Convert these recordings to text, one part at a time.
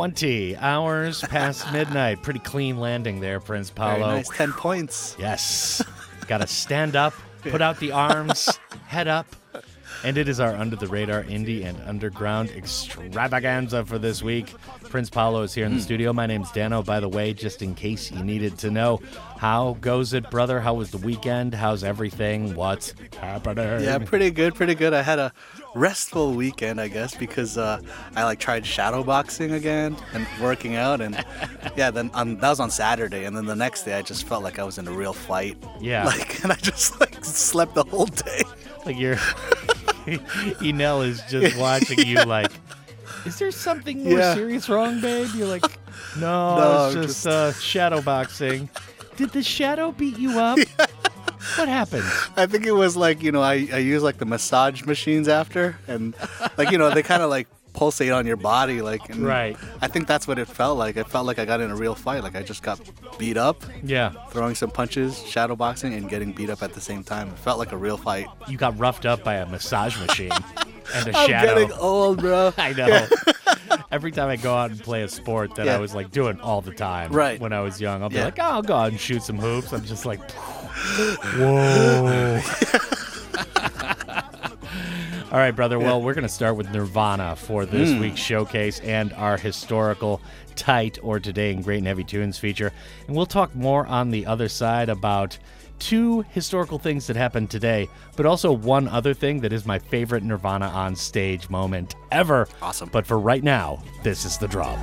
20 hours past midnight. Pretty clean landing there, Prince Very Paolo. nice. 10 points. Yes. Got to stand up, put out the arms, head up. And it is our under the radar indie and underground extravaganza for this week. Prince Paolo is here in the hmm. studio. My name's Dano, by the way, just in case you needed to know. How goes it, brother? How was the weekend? How's everything? What's happening? Yeah, pretty good, pretty good. I had a restful weekend, I guess, because uh, I like tried shadow boxing again and working out, and yeah, then on, that was on Saturday, and then the next day I just felt like I was in a real fight. Yeah. like, and I just like slept the whole day. Like you're Enel is just watching you like is there something more Yeah. serious wrong, babe? You're like, no, No, it's just, just- uh, shadow boxing. Did the shadow beat you up? What happened? I think it was like you know I I use like the massage machines after, and like you know they kind of like pulsate on your body, like and Right. I think that's what it felt like. It felt like I got in a real fight. Like I just got beat up, Yeah, throwing some punches, shadow boxing, and getting beat up at the same time. It felt like a real fight. you got roughed up by a massage machine and a I'm shadow. getting old, bro. I know. Every time I go out and play a sport that I was like doing all the time Right. when I was young, I'll be Yeah. like, oh, I'll go out and shoot some hoops. I'm just like, whoa. all right, brother. Well, we're going to start with Nirvana for this Hmm. week's showcase and our historical tight or today in Great and Heavy Tunes feature. And we'll talk more on the other side about two historical things that happened today, but also one other thing that is my favorite Nirvana on stage moment ever. Awesome. But for right now, this is the drop.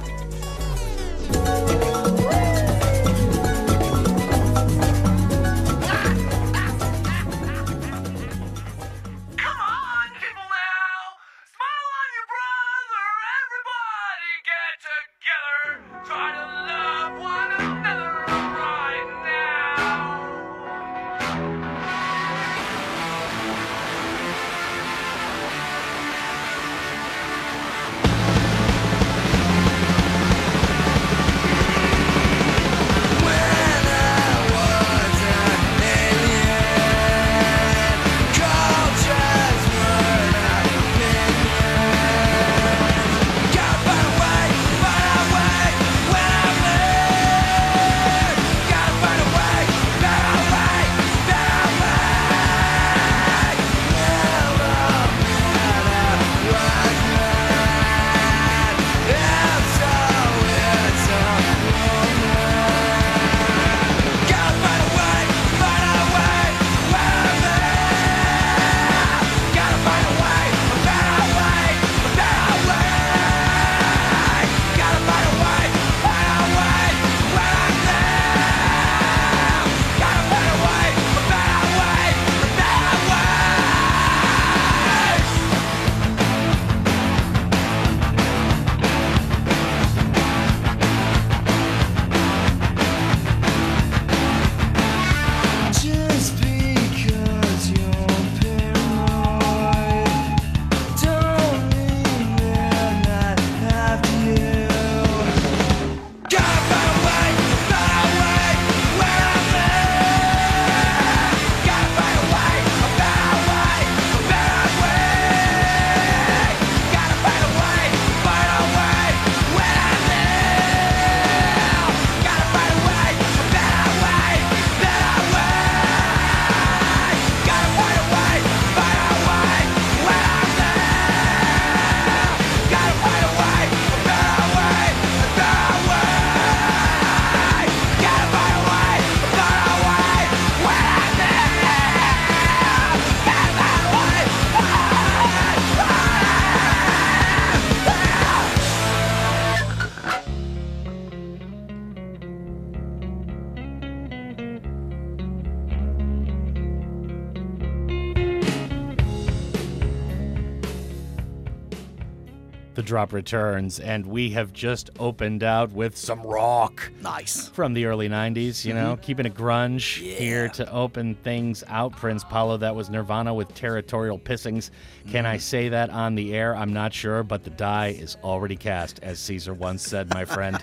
Drop returns, and we have just opened out with some rock Nice. from the early 90s, you know, mm-hmm. keeping a grunge here to open things out. Prince Paolo, that was Nirvana with territorial pissings. Can I mm-hmm. say that on the air? I'm not sure, but the die is already cast, as Caesar once said, my friend.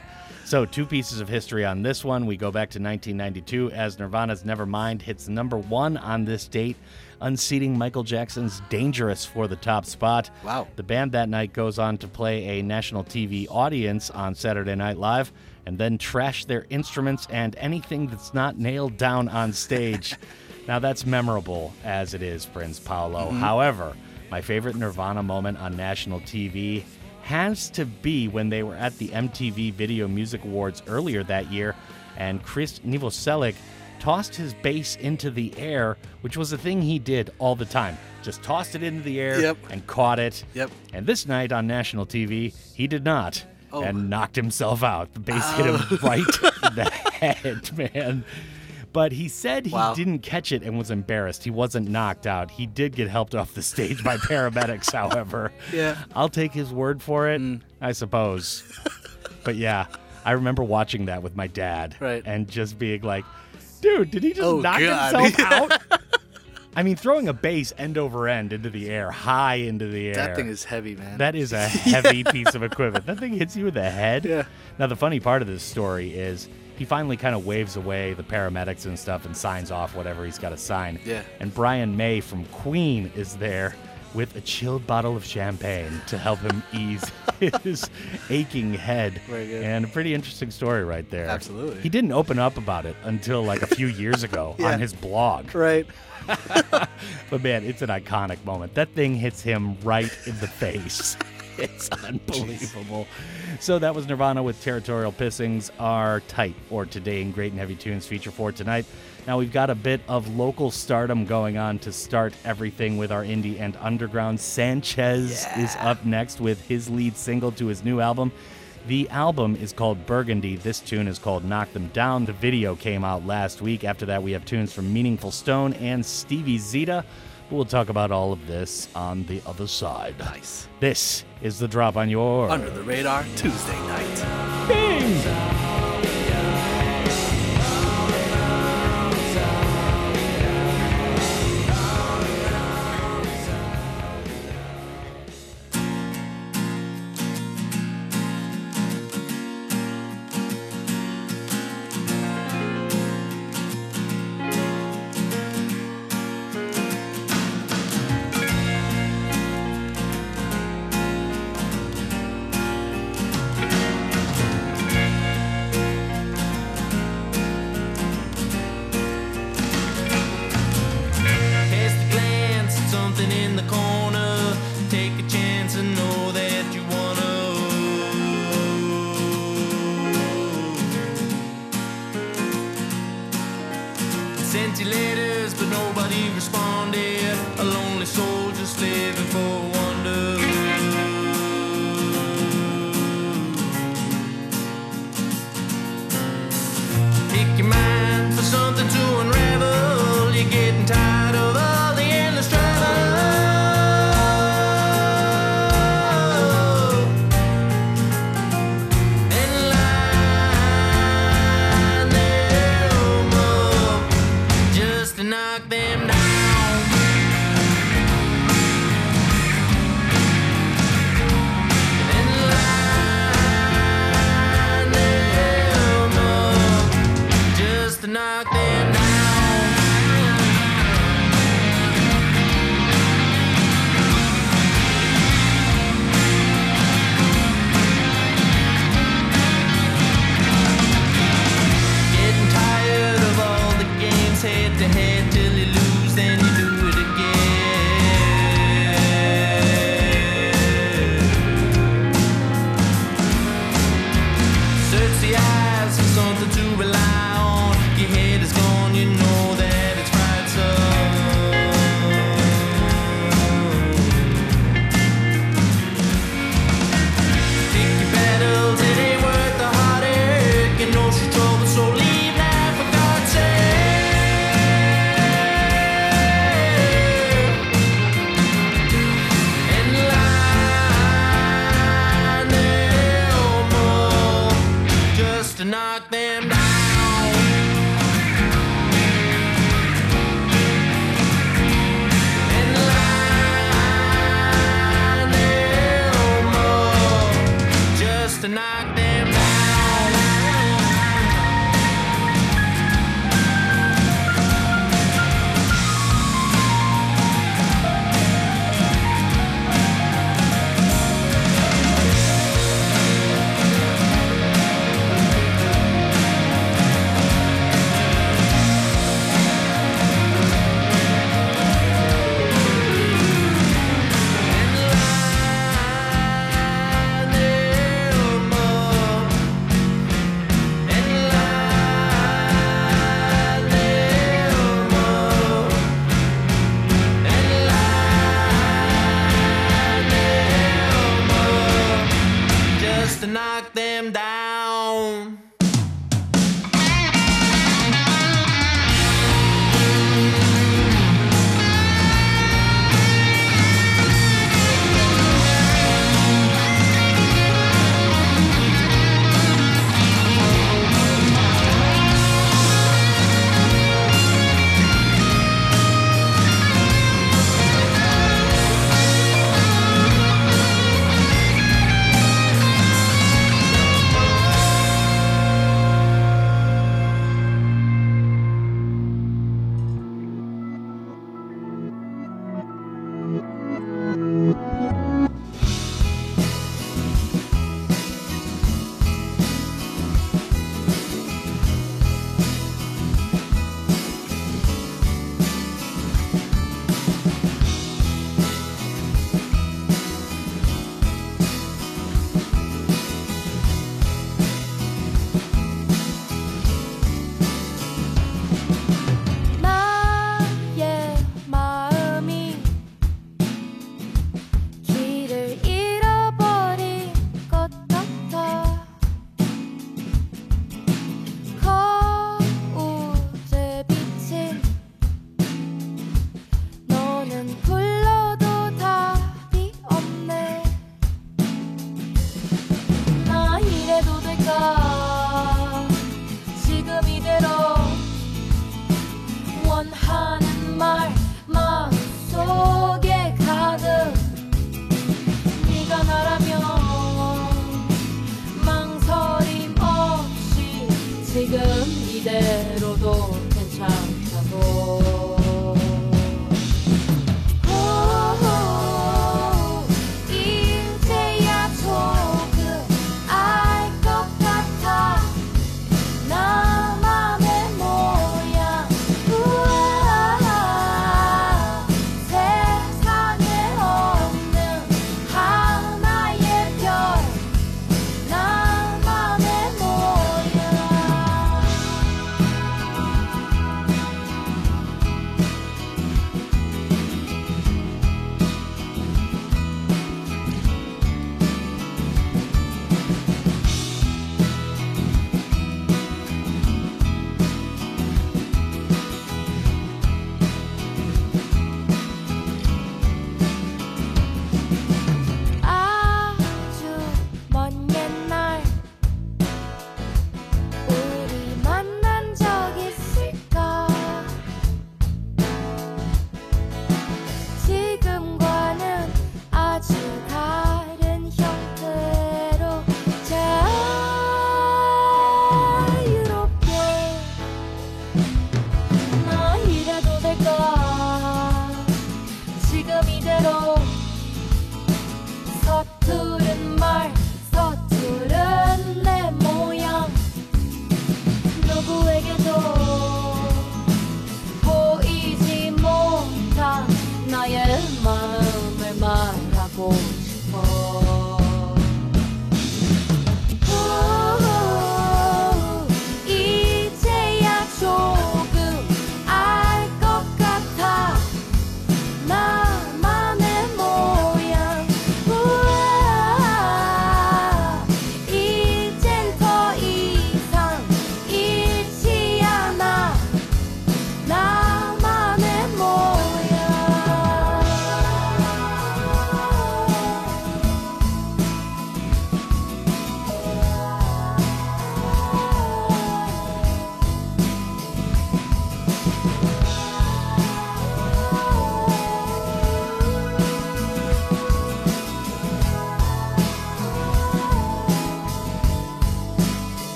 So, two pieces of history on this one. We go back to 1992 as Nirvana's Nevermind hits number one on this date, unseating Michael Jackson's Dangerous for the top spot. Wow. The band that night goes on to play a national TV audience on Saturday Night Live and then trash their instruments and anything that's not nailed down on stage. now, that's memorable as it is, Prince Paolo. Mm-hmm. However, my favorite Nirvana moment on national TV has to be when they were at the MTV Video Music Awards earlier that year and Chris Novoselic tossed his bass into the air, which was a thing he did all the time. Just tossed it into the air Yep. and caught it. Yep. And this night on national TV, he did not Oh. and knocked himself out. The bass hit him right in the head, man. But he said he Wow. didn't catch it and was embarrassed. He wasn't knocked out. He did get helped off the stage by paramedics, however. Yeah. I'll take his word for it, Mm. I suppose. but yeah, I remember watching that with my dad Right. and just being like, dude, did he just Oh, knock God. himself out? I mean, throwing a base end over end into the air, high into the air. That thing is heavy, man. That is a heavy piece of equipment. That thing hits you in the head. Yeah. Now, the funny part of this story is he finally kind of waves away the paramedics and stuff and signs off whatever he's got to sign. Yeah. And Brian May from Queen is there with a chilled bottle of champagne to help him ease his aching head. And a pretty interesting story right there. Absolutely. He didn't open up about it until like a few years ago Yeah. on his blog. right. But man, it's an iconic moment. That thing hits him right in the face. It's unbelievable. So that was Nirvana with Territorial Pissings, our tight or today in Great and Heavy Tunes feature for tonight. Now we've got a bit of local stardom going on to start everything with our indie and underground. Sanchez is up next with his lead single to his new album. The album is called Burgundy. This tune is called Knock Them Down. The video came out last week. After that, we have tunes from Meaningful Stone and Stevie Zita. We'll talk about all of this on the other side. Nice. This is the drop on your Under the radar Tuesday night. Bing!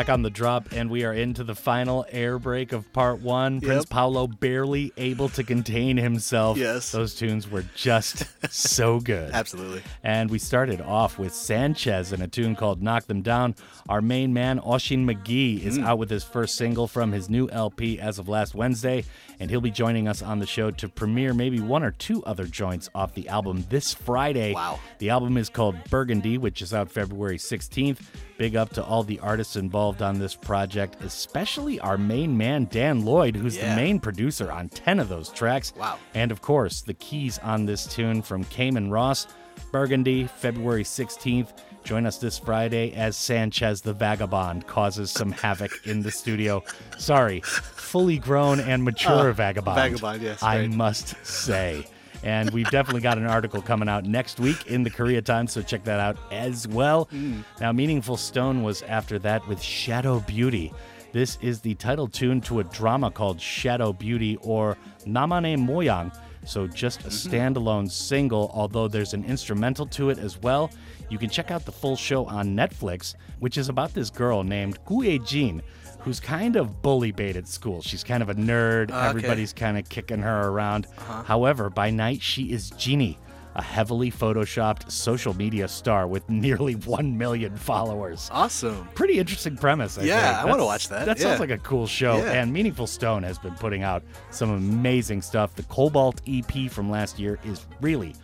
Back on the drop, and we are into the final air break of part one. Prince Paolo barely able to contain himself. Yes. Those tunes were just so good. Absolutely. And we started off with Sanchez in a tune called Knock Them Down. Our main man, Oshin McGee, is mm. out with his first single from his new LP as of last Wednesday, and he'll be joining us on the show to premiere maybe one or two other joints off the album this Friday. Wow. The album is called Burgundy, which is out February 16th. Big up to all the artists involved on this project, especially our main man, Dan Lloyd, who's the main producer on 10 of those tracks. Wow. And of course, the keys on this tune from Cayman Ross, Burgundy, February 16th. Join us this Friday as Sanchez the Vagabond causes some havoc in the studio. Sorry, fully grown and mature Uh, vagabond. vagabond, yes, I must say. And we've definitely got an article coming out next week in the Korea Times, so check that out as well. Hmm. Now, Meaningful Stone was after that with Shadow Beauty. This is the title tune to a drama called Shadow Beauty or Namane Moyang. So just a Mm-hmm. standalone single, although there's an instrumental to it as well. You can check out the full show on Netflix, which is about this girl named Gue Jin, who's kind of bully bait at school. She's kind of a nerd. Okay. Everybody's kind of kicking her around. However, by night she is Genie, a heavily photoshopped social media star with nearly 1 million followers. Awesome. Pretty interesting premise. I Yeah. I wanna watch that, That yeah. sounds like a cool show. Yeah. And Meaningful Stone has been putting out some amazing stuff. The Cobalt EP from last year is really,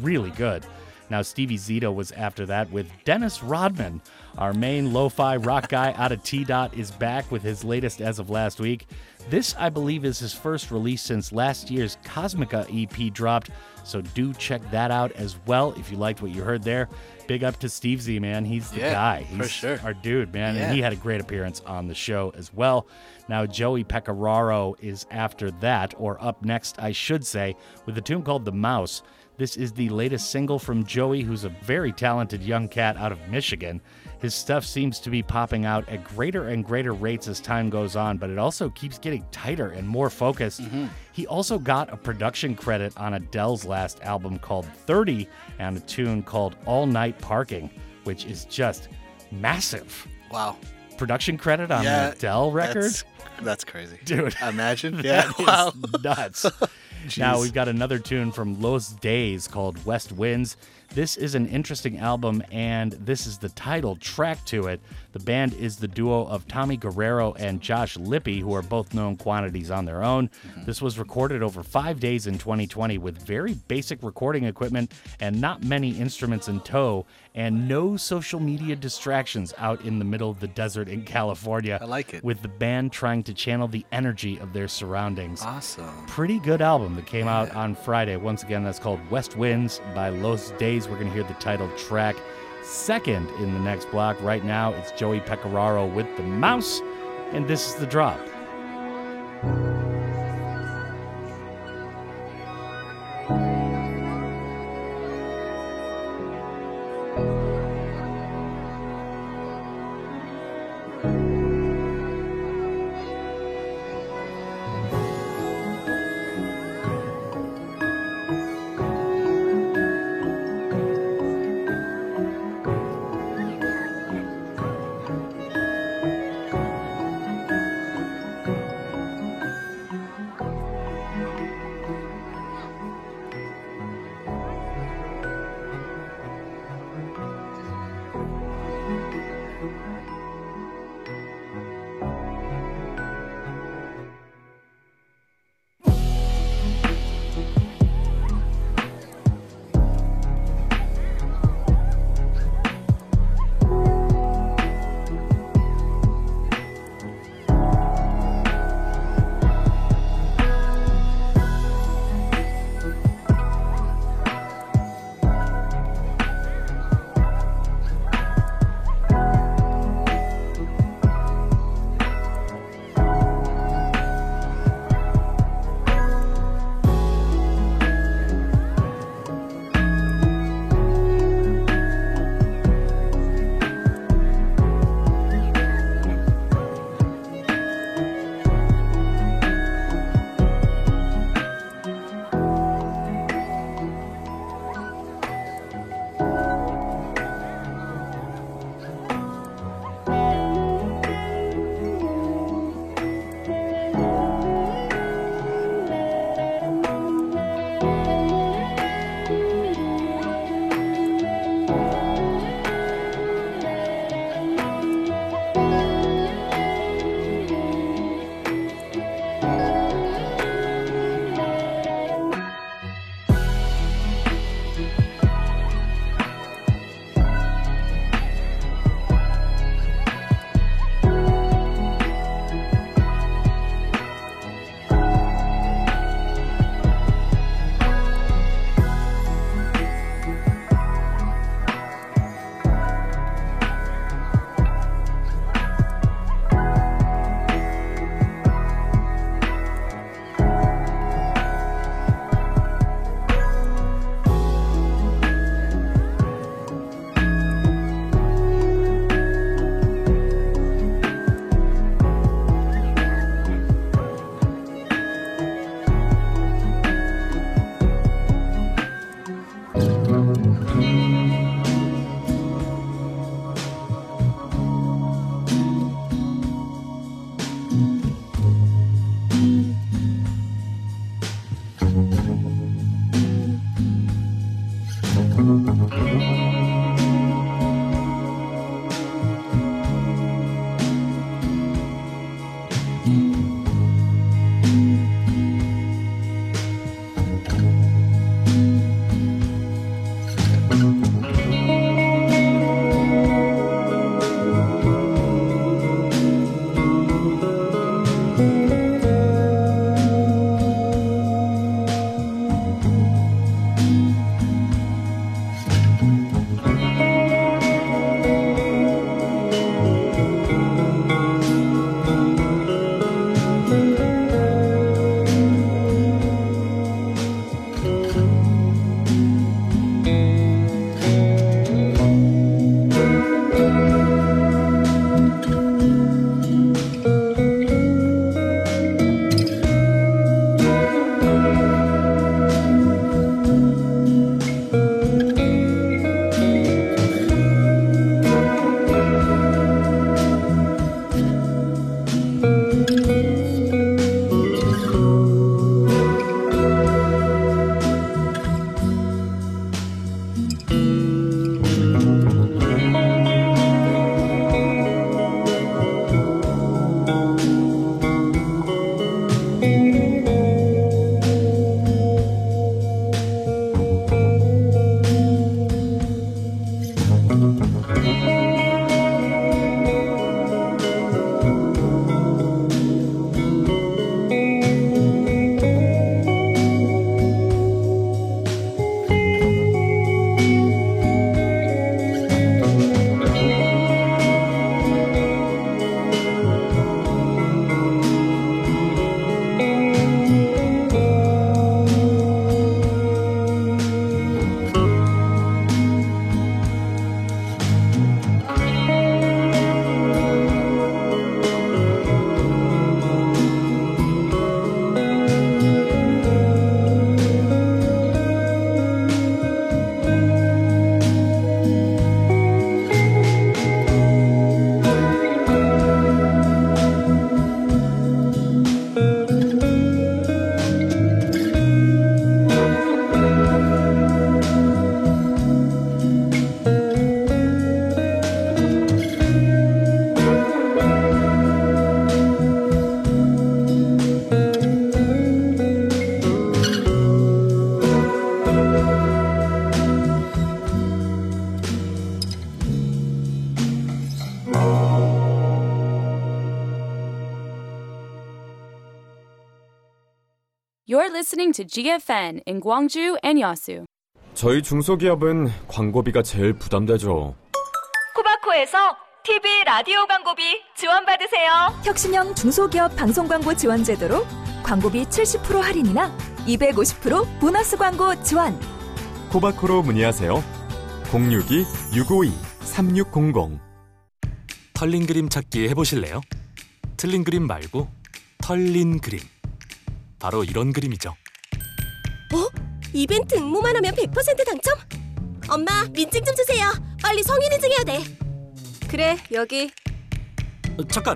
really good. Now, Stevie Zita was after that with Dennis Rodman. Our main lo fi rock guy out of T Dot is back with his latest as of last week. This, I believe, is his first release since last year's Cosmica EP dropped, so do check that out as well if you liked what you heard there. Big up to Steve Z, man. He's the Yeah, guy. for sure. our dude, man. Yeah. And he had a great appearance on the show as well. Now, Joey Pecoraro is after that, or up next, I should say, with a tune called The Mouse. This is the latest single from Joey, who's a very talented young cat out of Michigan. His stuff seems to be popping out at greater and greater rates as time goes on, but it also keeps getting tighter and more focused. Mm-hmm. He also got a production credit on Adele's last album called 30 and a tune called All Night Parking, which is just massive. Wow. Production credit on yeah. Adele record? That's, that's crazy. Dude. Imagine. Yeah. Wow. nuts. now we've got another tune from Los Days called West Winds. This is an interesting album, and this is the title track to it. The band is the duo of Tommy Guerrero and Josh Lippi, who are both known quantities on their own. Mm-hmm. This was recorded over five days in 2020 with very basic recording equipment and not many instruments in tow, and no social media distractions out in the middle of the desert in California. I like it. With the band trying to channel the energy of their surroundings Awesome. pretty good album that came out on Friday. Once again, that's called West Winds by Los Days. We're going to hear the title track second in the next block. Right now, it's Joey Pecoraro with the mouse, and this is the drop. To GFN in Gwangju and Yasu. 저희 중소기업은 광고비가 제일 부담되죠. 코바코에서 TV 라디오 광고비 지원받으세요. 혁신형 중소기업 방송 광고 지원 제도로 광고비 70% 할인이나 250% 보너스 광고 지원. 코바코로 문의하세요. 062-652-3600 털린 그림 찾기 해보실래요? 틀린 그림 말고 털린 그림. 바로 이런 그림이죠. 뭐? 이벤트 응모만 하면 100% 당첨? 엄마, 민증 좀 주세요. 빨리 성인 인증해야 돼. 그래, 여기. 어, 잠깐.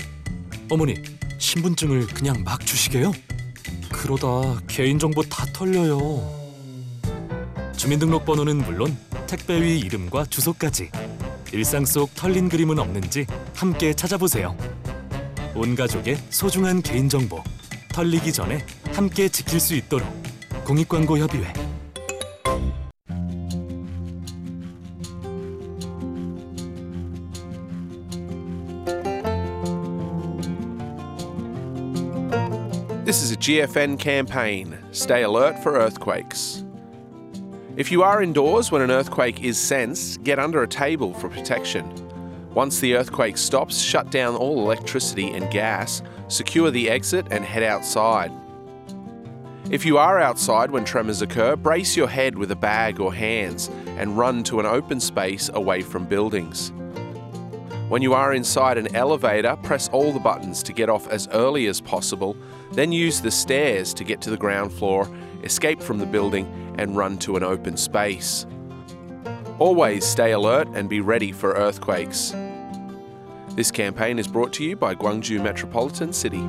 어머니, 신분증을 그냥 막 주시게요? 그러다 개인정보 다 털려요. 주민등록번호는 물론 택배위 이름과 주소까지 일상 속 털린 그림은 없는지 함께 찾아보세요. 온 가족의 소중한 개인정보 털리기 전에 함께 지킬 수 있도록 공익광고협의회 This is a GFN campaign. Stay alert for earthquakes. If you are indoors when an earthquake is sensed, get under a table for protection. Once the earthquake stops, shut down all electricity and gas, secure the exit, and head outside. If you are outside when tremors occur, brace your head with a bag or hands and run to an open space away from buildings. When you are inside an elevator, press all the buttons to get off as early as possible, then use the stairs to get to the ground floor, escape from the building, and run to an open space. Always stay alert and be ready for earthquakes. This campaign is brought to you by Gwangju Metropolitan City.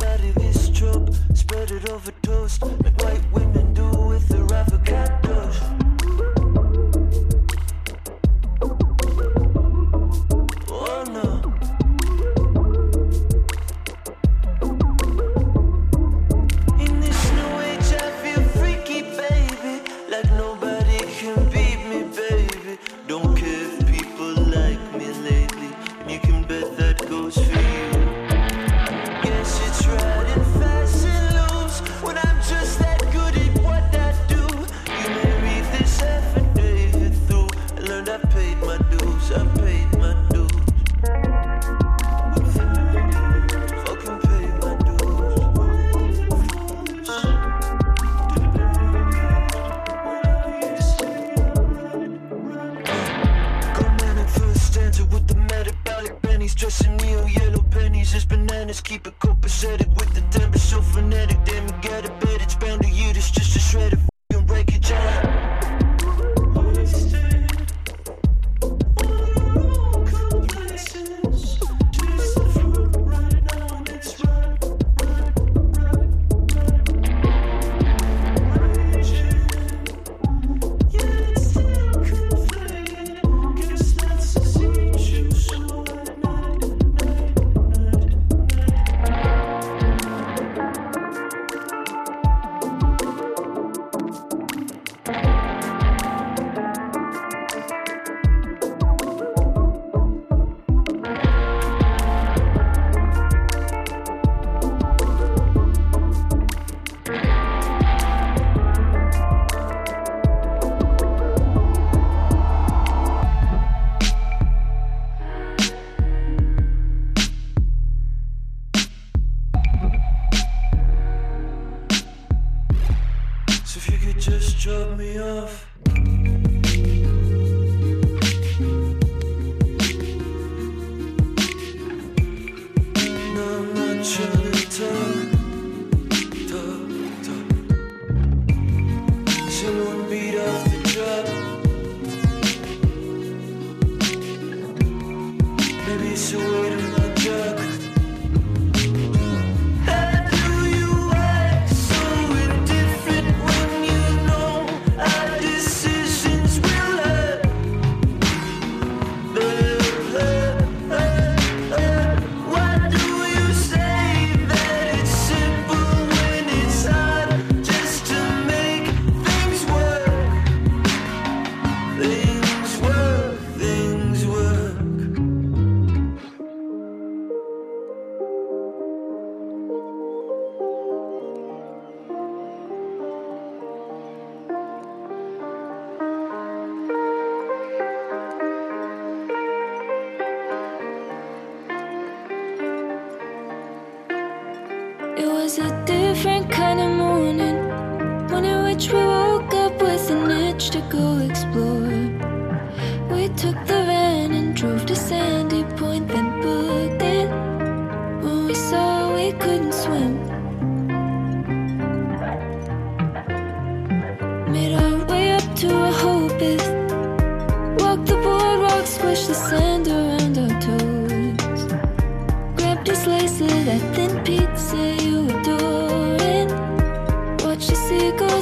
Batter this drop, spread it over toast like white.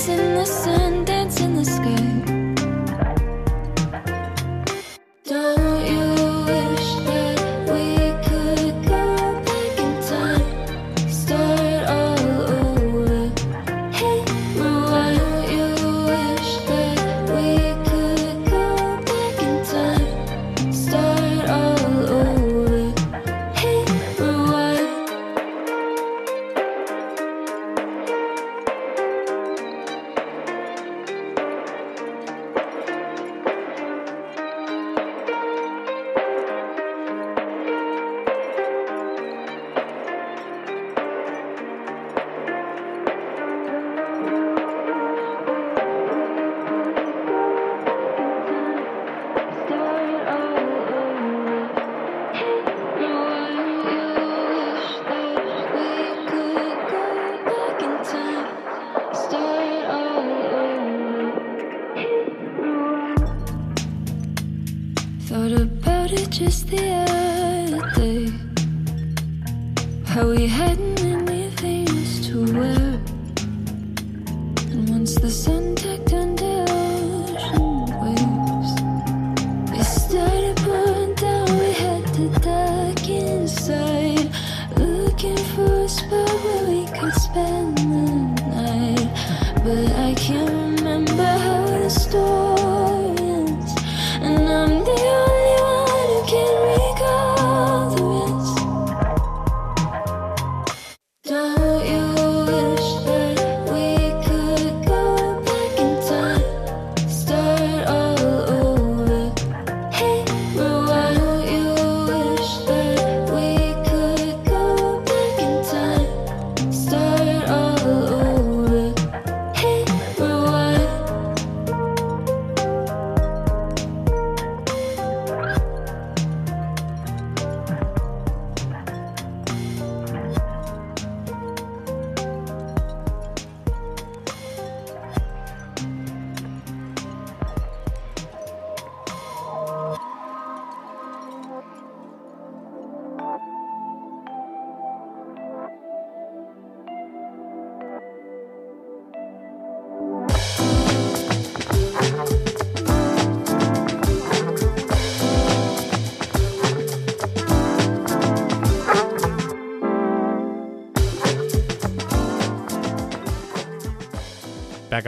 In the sun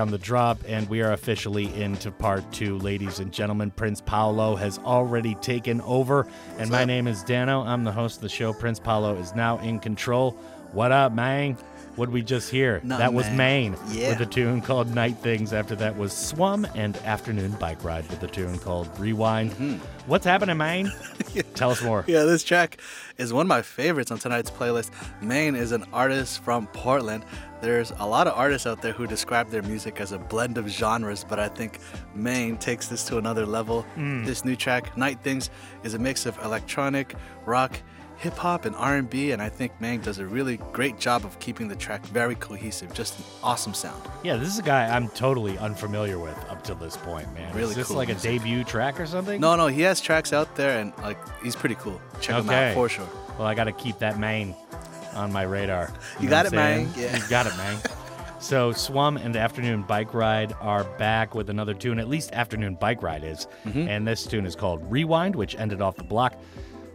on the drop, and we are officially into part two, ladies and gentlemen. Prince Paolo has already taken over, and my name is Dano. I'm the host of the show. Prince Paolo is now in control. What up, man? What we just hear? Nothing, that was. MANE Yeah. with a tune called Night Things. After that was Swum and Afternoon Bike Ride with a tune called Rewind. What's happening, MANE? Tell us more. Mm-hmm. Yeah, this track is one of my favorites on tonight's playlist. MANE is an artist from Portland. There's a lot of artists out there who describe their music as a blend of genres, but I think MANE takes this to another level. Mm. This new track, Night Things, is a mix of electronic, rock, hip hop, and R&B, and I think Mang does a really great job of keeping the track very cohesive. Just an awesome sound. Yeah, this is a guy I'm totally unfamiliar with up to this point, man. Really is this cool like music. a debut track or something? No, no, he has tracks out there, and like he's pretty cool. Check him out for sure. Well, I got to keep that main on my radar. You know got it, I'm man. saying? Yeah. You got it, Mang. So, Swum and Afternoon Bike Ride are back with another tune. At least Afternoon Bike Ride is. Mhm. And this tune is called Rewind, which ended off the block.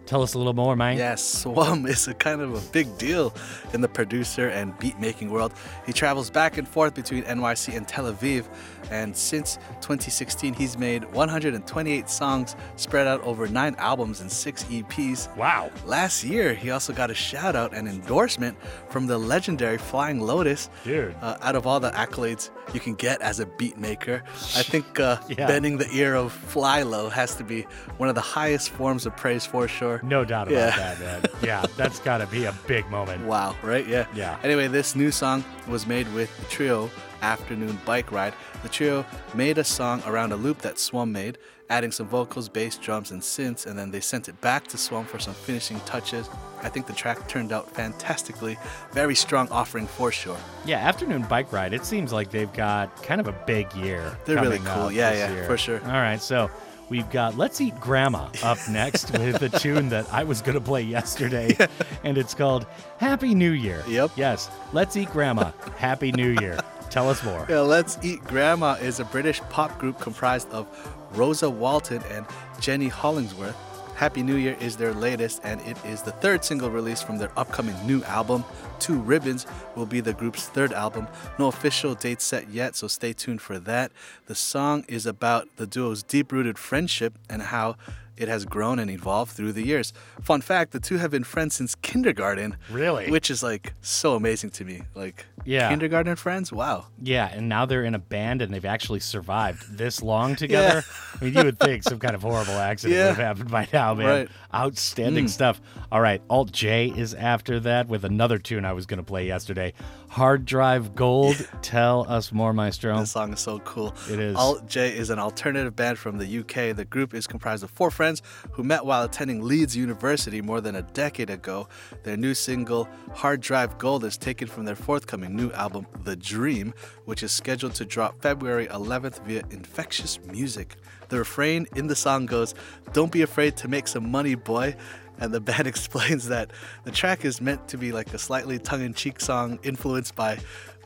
Tell us a little more, man. Yes, Swum is a kind of a big deal in the producer and beat making world. He travels back and forth between NYC and Tel Aviv, and since 2016, he's made 128 songs spread out over nine albums and six EPs. Wow. Last year, he also got a shout out and endorsement from the legendary Flying Lotus. Dude. Uh, out of all the accolades you can get as a beat maker, I think uh, Yeah. bending the ear of FlyLo has to be one of the highest forms of praise for sure. No doubt about Yeah. that, man. Yeah, that's got to be a big moment. Wow, right? Yeah. Yeah. Anyway, this new song was made with the trio Afternoon Bike Ride. The trio made a song around a loop that Swum made, adding some vocals, bass, drums, and synths, and then they sent it back to Swum for some finishing touches. I think the track turned out fantastically. Very strong offering for sure. Yeah, Afternoon Bike Ride, it seems like they've got kind of a big year. They're really cool. Yeah, yeah, year. for sure. All right, so We've got Let's Eat Grandma up next with a tune that I was going to play yesterday, and it's called Happy New Year. Yep. Yes, Let's Eat Grandma. Happy New Year. Tell us more. Yeah, Let's Eat Grandma is a British pop group comprised of Rosa Walton and Jenny Hollingsworth. Happy New Year is their latest, and it is the third single released from their upcoming new album. Two Ribbons will be the group's third album. No official date set yet, so stay tuned for that. The song is about the duo's deep rooted friendship and how it has grown and evolved through the years. Fun fact the two have been friends since kindergarten. Really? Which is like so amazing to me. Like, Yeah. kindergarten friends? Wow. Yeah, and now they're in a band and they've actually survived this long together. Yeah. I mean, you would think some kind of horrible accident Yeah. would have happened by now, man. Right. Outstanding Mm. stuff. All right, Alt J is after that with another tune I was going to play yesterday Hard Drive Gold. Tell us more, Maestro. This song is so cool. It is. Alt J is an alternative band from the UK. The group is comprised of four friends who met while attending Leeds University more than a decade ago. Their new single, Hard Drive Gold, is taken from their forthcoming new album, The Dream, which is scheduled to drop February 11th via Infectious Music. The refrain in the song goes, Don't be afraid to make some money, boy. And the band explains that the track is meant to be like a slightly tongue in cheek song influenced by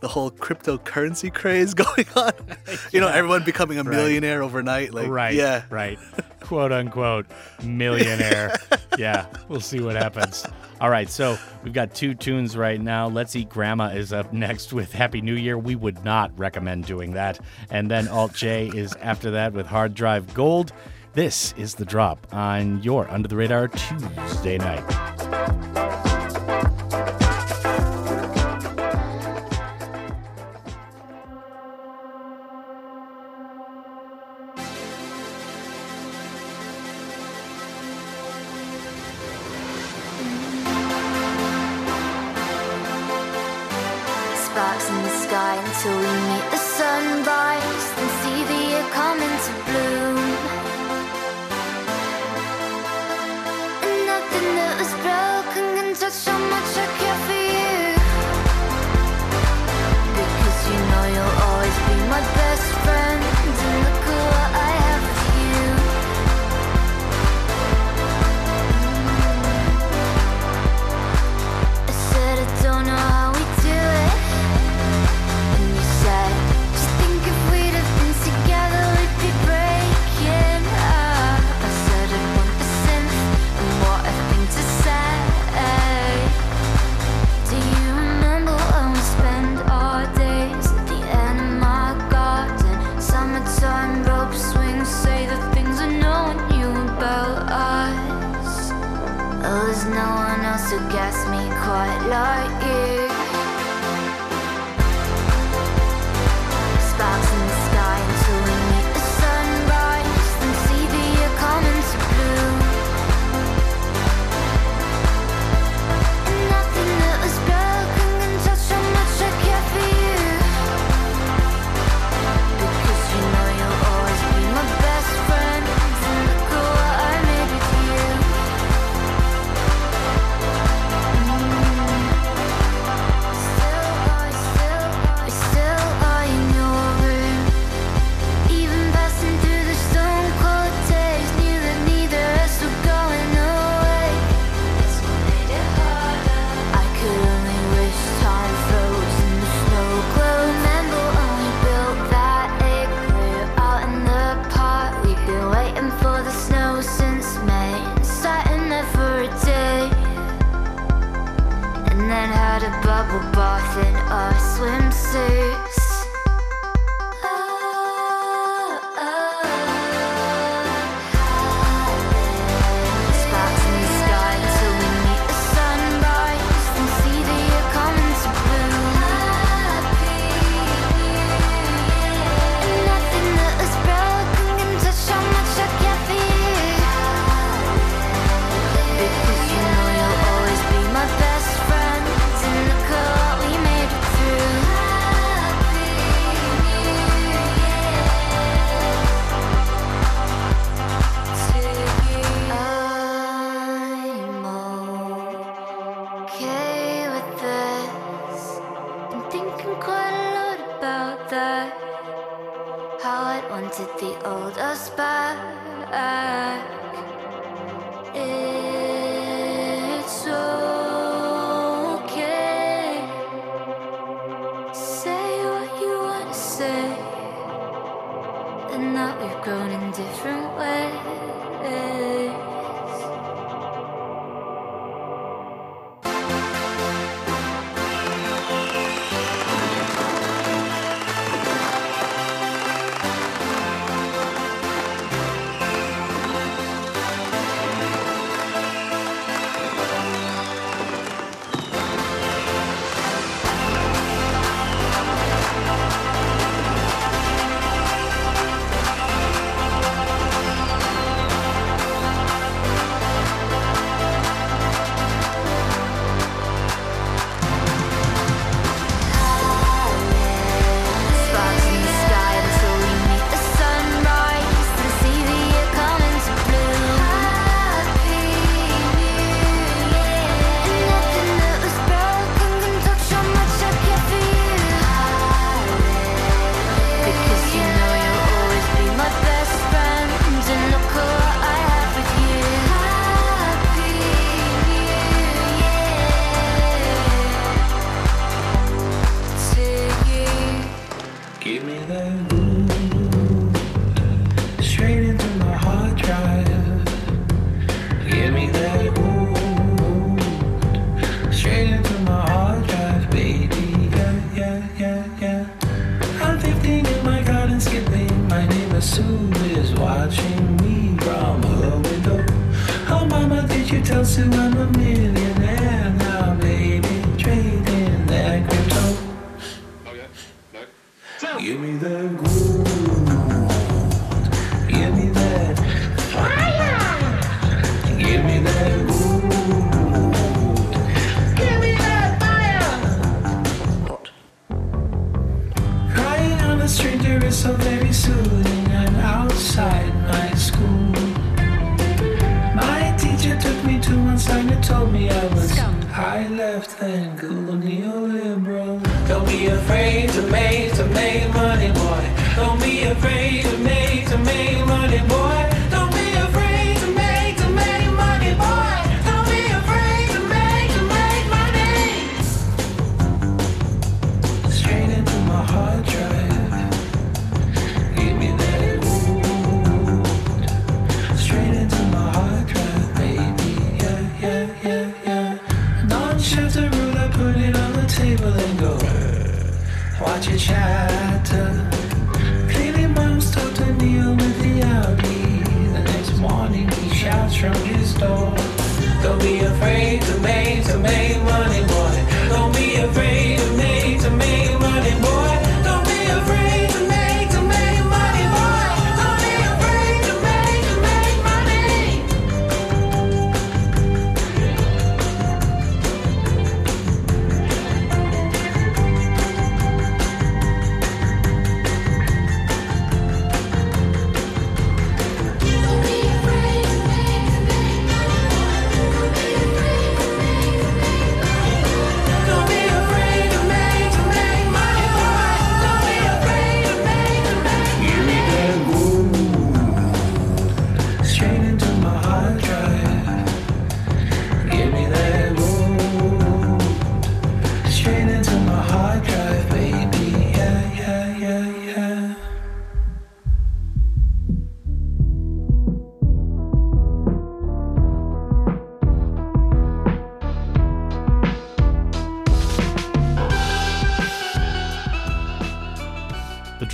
the whole cryptocurrency craze going on. you know, everyone becoming a Right. millionaire overnight. Like, right. yeah. Right. Quote unquote millionaire. yeah. We'll see what happens. All right. So we've got two tunes right now. Let's Eat Grandma is up next with Happy New Year. We would not recommend doing that. And then Alt J is after that with Hard Drive Gold. This is the drop on your Under the Radar Tuesday night. Sparks in the sky until we meet the sunrise and see the year come into bloom.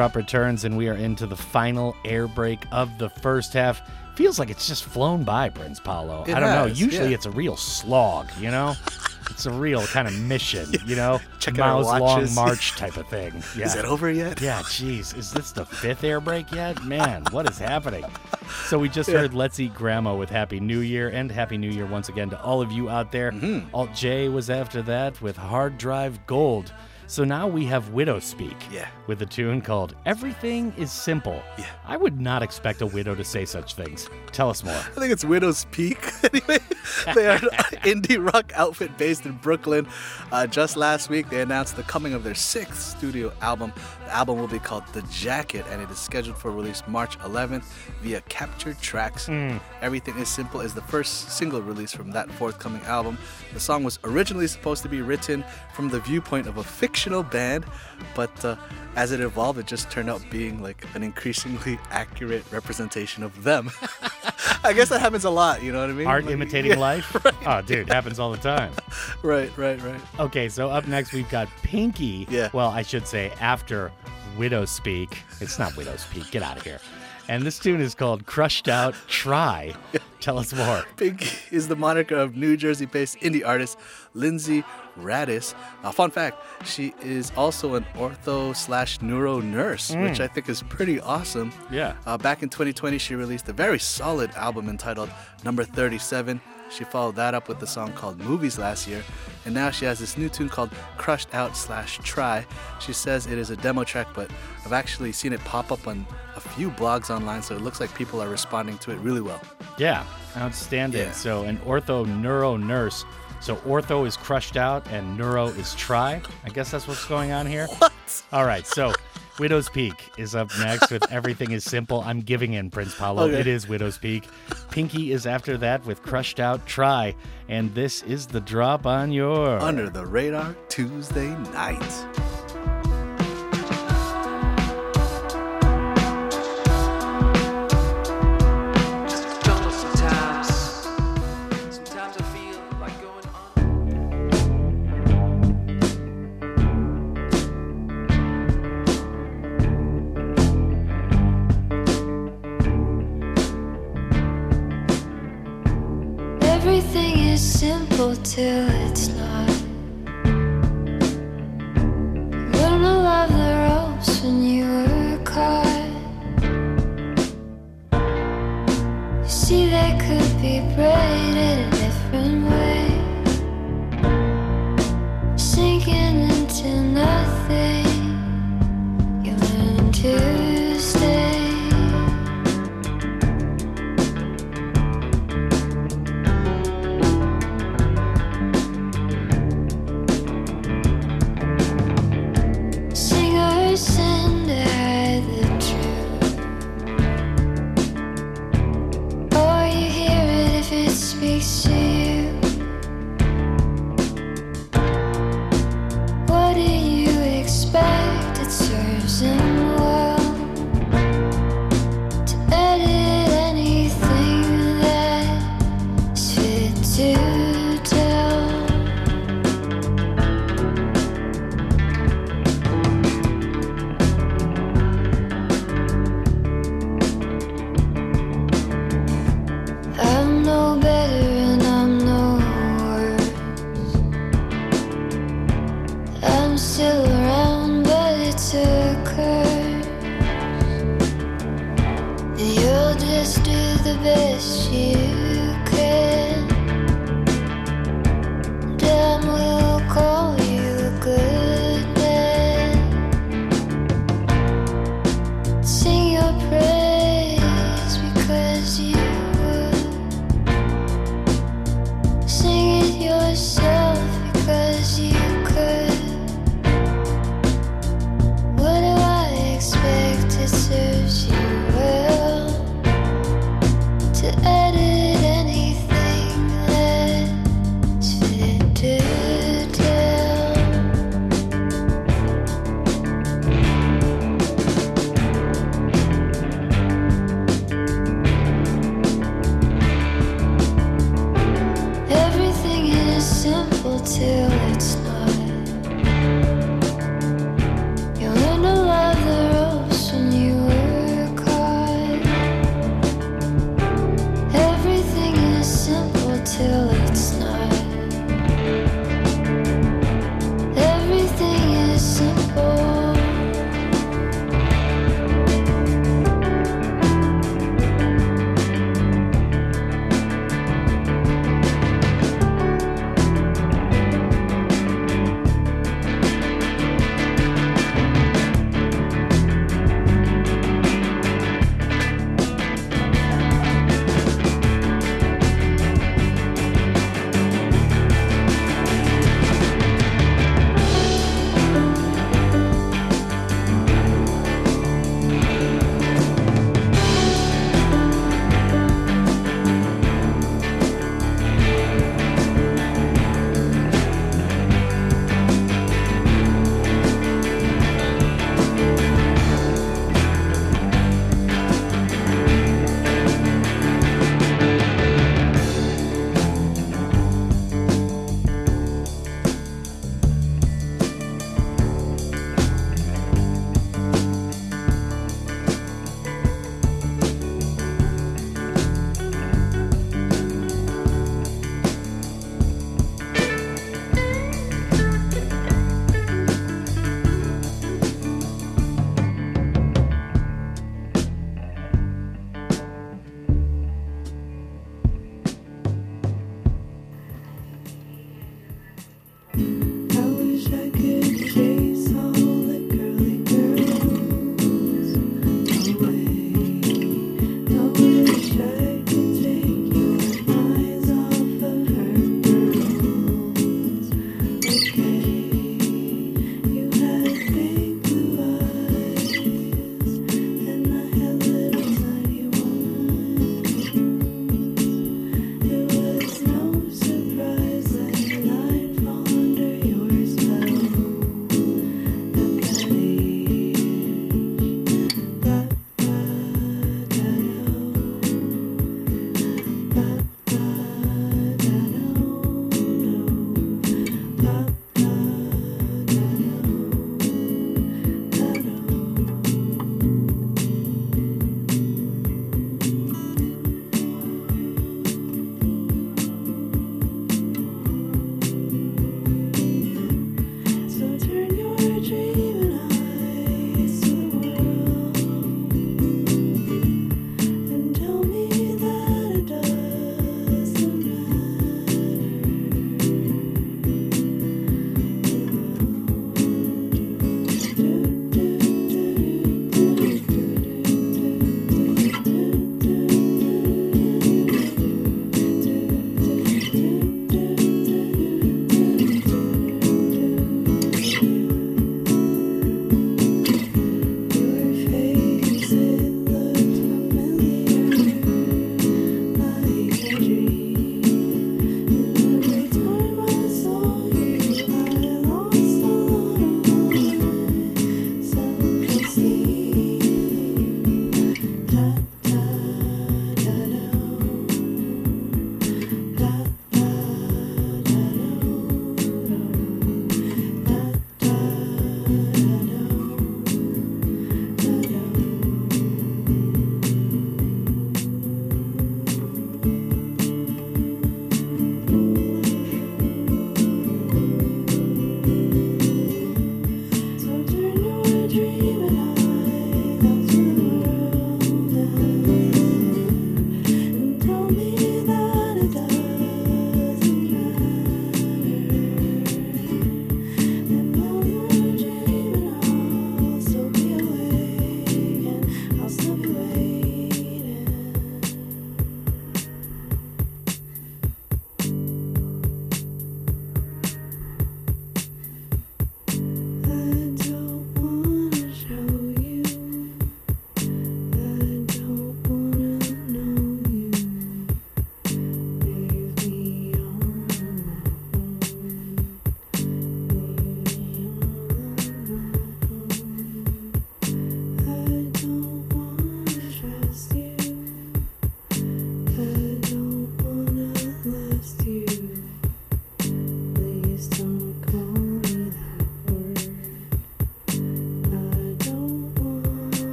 Drop returns, and we are into the final air break of the first half. Feels like it's just flown by, Prince Paolo. It I don't know. Usually yeah. it's a real slog, you know? it's a real kind of mission, you know? Our Miles long march type of thing. Yeah. Is it over yet? Yeah, jeez. Is this the fifth air break yet? Man, what is happening? So we just Yeah. heard Let's Eat Grandma with Happy New Year and Happy New Year once again to all of you out there. Mm-hmm. Alt J was after that with Hard Drive Gold. So now we have Widowspeak. Yeah. With a tune called Everything is Simple. Yeah. I would not expect a widow to say such things. Tell us more. I think it's Widow's Peak. anyway, they are an indie rock outfit based in Brooklyn. Uh, just last week, they announced the coming of their sixth studio album. The album will be called The Jacket, and it is scheduled for release March 11th via Captured Tracks. Everything is Simple is the first single release from that forthcoming album. The song was originally supposed to be written from the viewpoint of a fictional band, but uh, as it evolved, it just turned out being like an increasingly accurate representation of them. I guess that happens a lot, you know what I mean? Art Like- imitating yeah, life? Oh, dude, happens all the time. Right, right, right. Okay, so up next we've got PYNKIE. Yeah. Well, I should say after Widowspeak. It's not Widow Speak. Get out of here. And this tune is called Crushed Out Try. Tell us more. Pink is the moniker of New Jersey based indie artist Lindsay Radis. Uh, fun fact, she is also an ortho slash neuro nurse, Mm. which I think is pretty awesome. Yeah. Uh, back in 2020, she released a very solid album entitled Number 37. She followed that up with a song called Movies last year, and now she has this new tune called Crushed Out slash Try. She says it is a demo track, but I've actually seen it pop up on a few blogs online, so it looks like people are responding to it really well. Yeah, outstanding. Yeah. So, an ortho neuro nurse. So, ortho is crushed out and neuro is try. I guess that's what's going on here. What? All right. So, Widow's Peak is up next with Everything is Simple. I'm giving in, Prince Paolo. Okay. It is Widow's Peak. PYNKIE is after that with Crushed Out Try. And this is the drop on your. Under the Radar Tuesday night.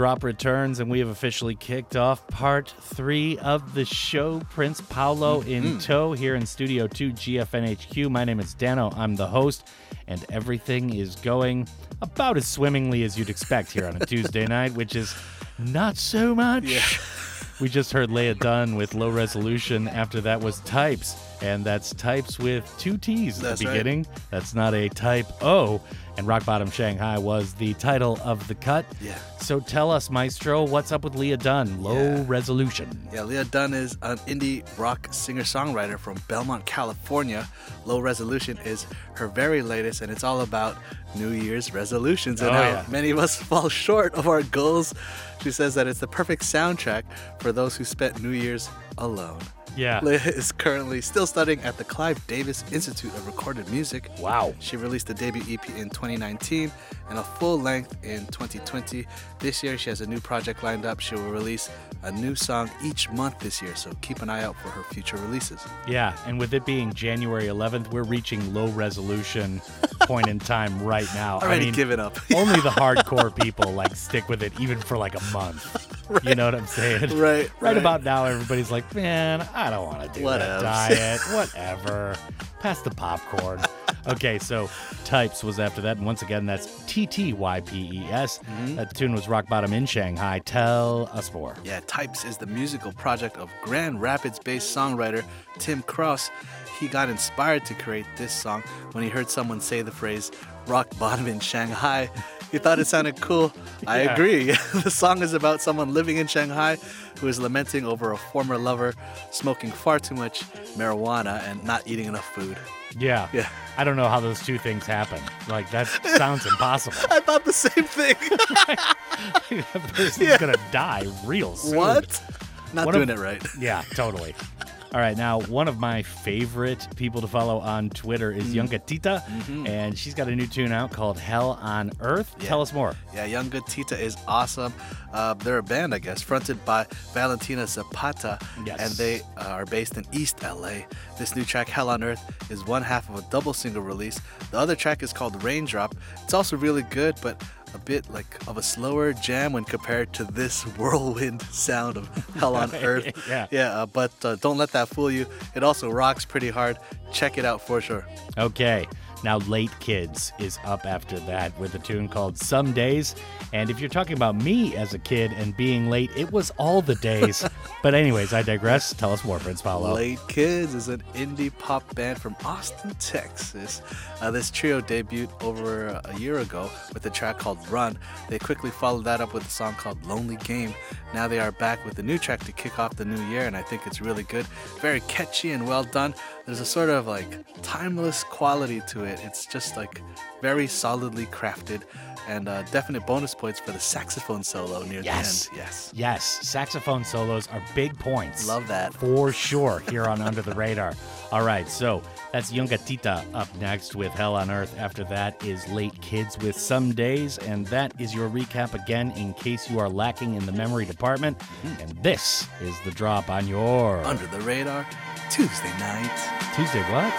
Drop returns, and we have officially kicked off part three of the show. Prince Paolo in mm-hmm. tow here in Studio 2 GFNHQ. My name is Dano. I'm the host, and everything is going about as swimmingly as you'd expect here on a Tuesday night, which is not so much. We just heard Leah Dunn with low resolution. After that was Ttypes, and that's Ttypes with two T's at That's the right. beginning. That's not a type O. And Rock Bottom Shanghai was the title of the cut. Yeah. So tell us, Maestro, what's up with Leah Dunn? Low resolution. Yeah, Leah Dunn is an indie rock singer songwriter from Belmont, California. Low Resolution is her very latest, and it's all about New Year's resolutions and Oh, how yeah. many of us fall short of our goals. She says that it's the perfect soundtrack for those who spent New Year's alone. Yeah. Leah is currently still studying at the Clive Davis Institute of Recorded Music. Wow. She released a debut EP in 2019 and a full length in 2020. This year, she has a new project lined up. She will release a new song each month this year, so keep an eye out for her future releases. Yeah, and with it being January 11th, we're reaching low resolution point in time right now. Already given up. only the hardcore people like stick with it even for like a month. You know what I'm saying? Right, Right right. about now, everybody's like, man, I don't want to do that Whatevs." diet. Whatever. Pass the popcorn. Okay, so Ttypes was after that, and once again, that's T T Y P E S. Mm-hmm. That tune was Rock Bottom in Shanghai. Tell us more. Yeah, Ttypes is the musical project of Grand Rapids based songwriter Tim Cross. He got inspired to create this song when he heard someone say the phrase rock bottom in Shanghai. He thought it sounded cool. I Yeah. agree. the song is about someone living in Shanghai who is lamenting over a former lover smoking far too much marijuana and not eating enough food. Yeah. Yeah. I don't know how those two things happen. Like, that sounds impossible. I thought the same thing. that person's gonna die real soon. What? Not One doing of- it right. Yeah, totally. All right, now one of my favorite people to follow on Twitter is Mm. Yunga Tita, Mhm. and she's got a new tune out called "Hell on Earth." Yeah. Tell us more. Yeah, Yungatita is awesome. Uh, they're a band, I guess, fronted by Valentina Zapata, Yes. and they uh, are based in East LA. This new track, Hell on Earth, is one half of a double single release. The other track is called Raindrop. It's also really good, but a bit like of a slower jam when compared to this whirlwind sound of Hell on Earth. Yeah. yeah, uh, but uh, don't let that fool you. It also rocks pretty hard. Check it out for sure. Okay, now Late Kids is up after that with a tune called Some Days. And if you're talking about me as a kid and being late, it was all the days. but, anyways, I digress. Tell us more, Prince Paolo. Late Kids is an indie pop band from Austin, Texas. Uh, this trio debuted over a year ago with a track called Run. They quickly followed that up with a song called Lonely Game. Now they are back with a new track to kick off the new year, and I think it's really good. Very catchy and well done. There's a sort of like timeless quality to it. It's just like very solidly crafted, and uh, definite bonus points for the saxophone solo near Yes. the end. Yes. Yes, saxophone solos are big points. Love that. For sure, here on Under the Radar. All right, so that's Yungatita up next with Hell on Earth. After that is Late Kids with Some Days, and that is your recap again in case you are lacking in the memory department. And this is the drop on your Under the radar, Tuesday night. Tuesday. What?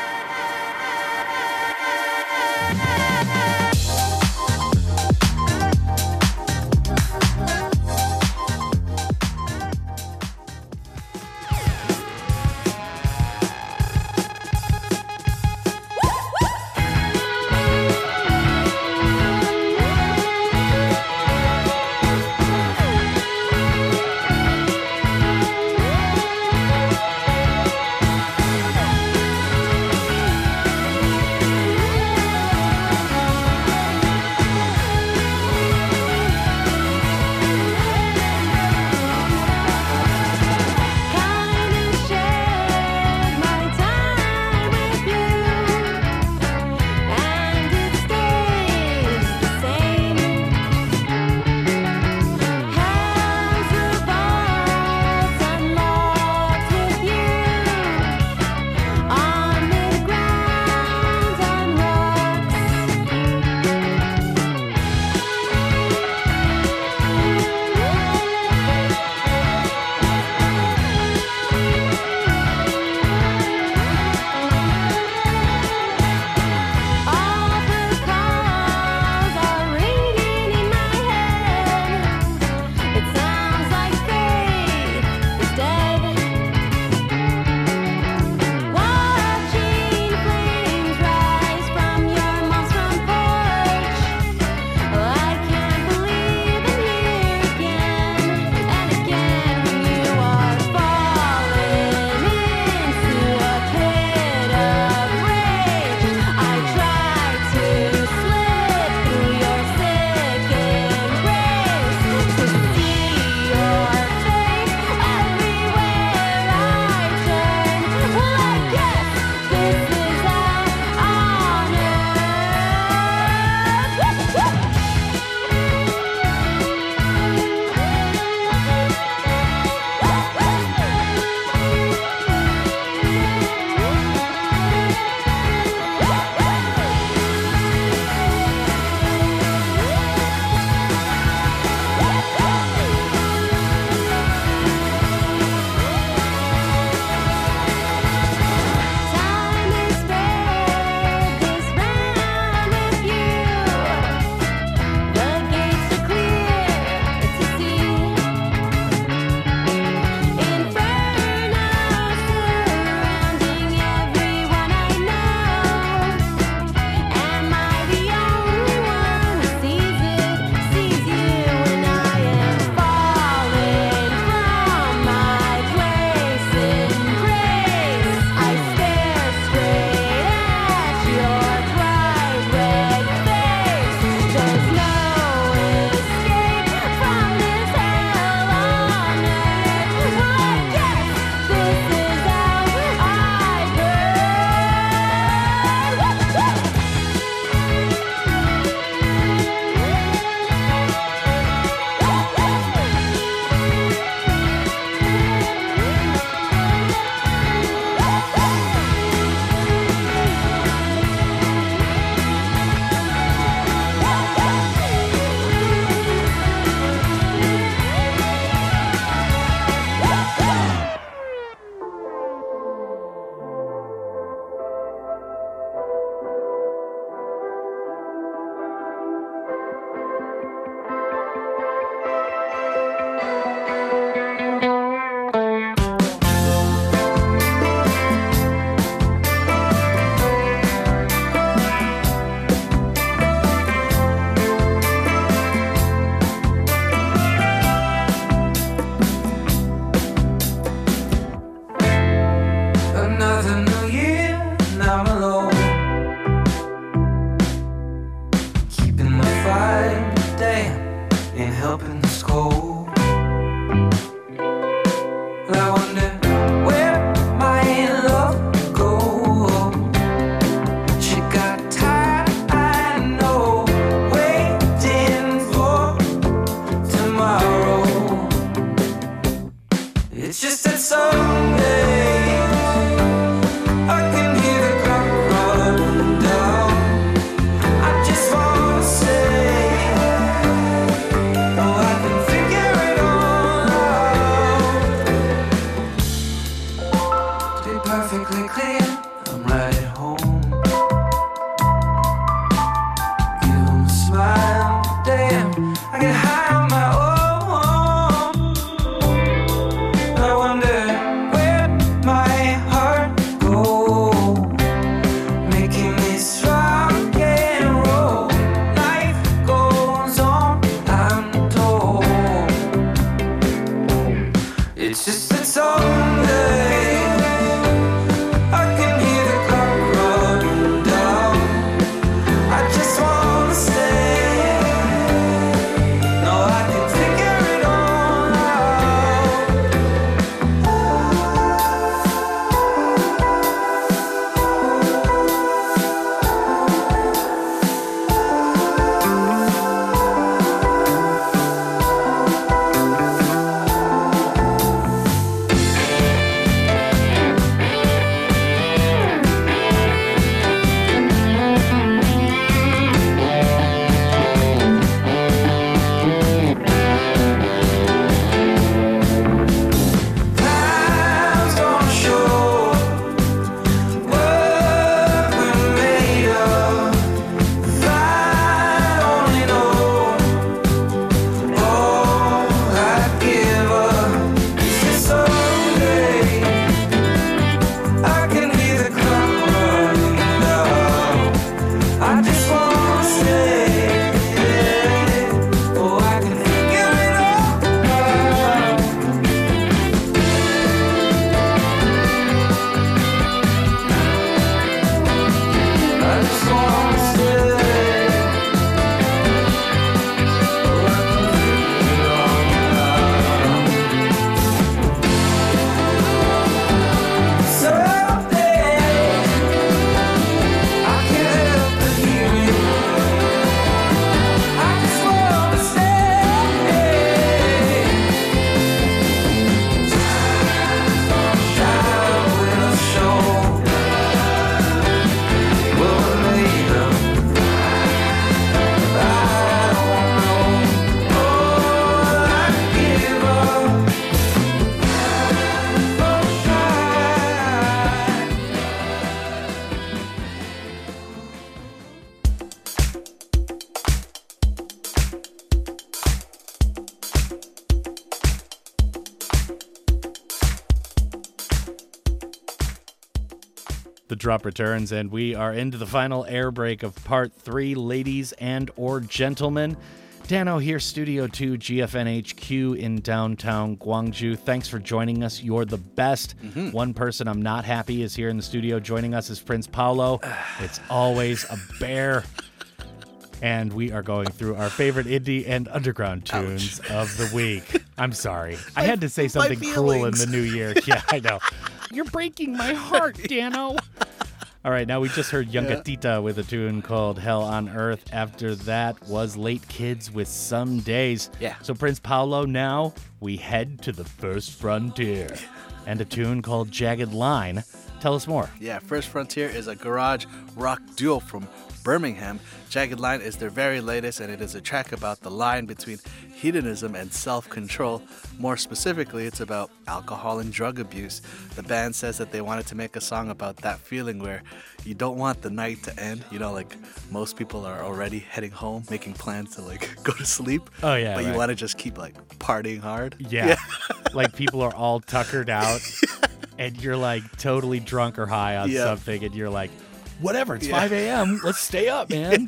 It's just a song. Drop returns, and we are into the final air break of part three, ladies and or gentlemen. Dano here, Studio 2, GFNHQ in downtown Gwangju. Thanks for joining us. You're the best. One person I'm not happy is here in the studio. Joining us is Prince Paolo. it's always a bear. And we are going through our favorite indie and underground tunes of the week. I'm sorry. I had to say something cruel in the new year. Yeah, I know. You're breaking my heart, Dano. All right, now we just heard Young Yeah. Gatita with a tune called Hell on Earth. After that was Late Kids with Some Days. Yeah. So, Prince Paolo, now we head to the first frontier. And a tune called Jagged Line. Tell us more. Yeah, First Frontier is a garage rock duo from Birmingham. Jagged Line is their very latest, and it is a track about the line between hedonism and self control. More specifically, it's about alcohol and drug abuse. The band says that they wanted to make a song about that feeling where you don't want the night to end. You know, like most people are already heading home, making plans to like go to sleep. Oh, yeah, But you want to just keep like partying hard. Yeah. like people are all tuckered out, and you're like totally drunk or high on Yeah. something, and you're like, whatever, it's Yeah. 5 a.m. Let's stay up, man.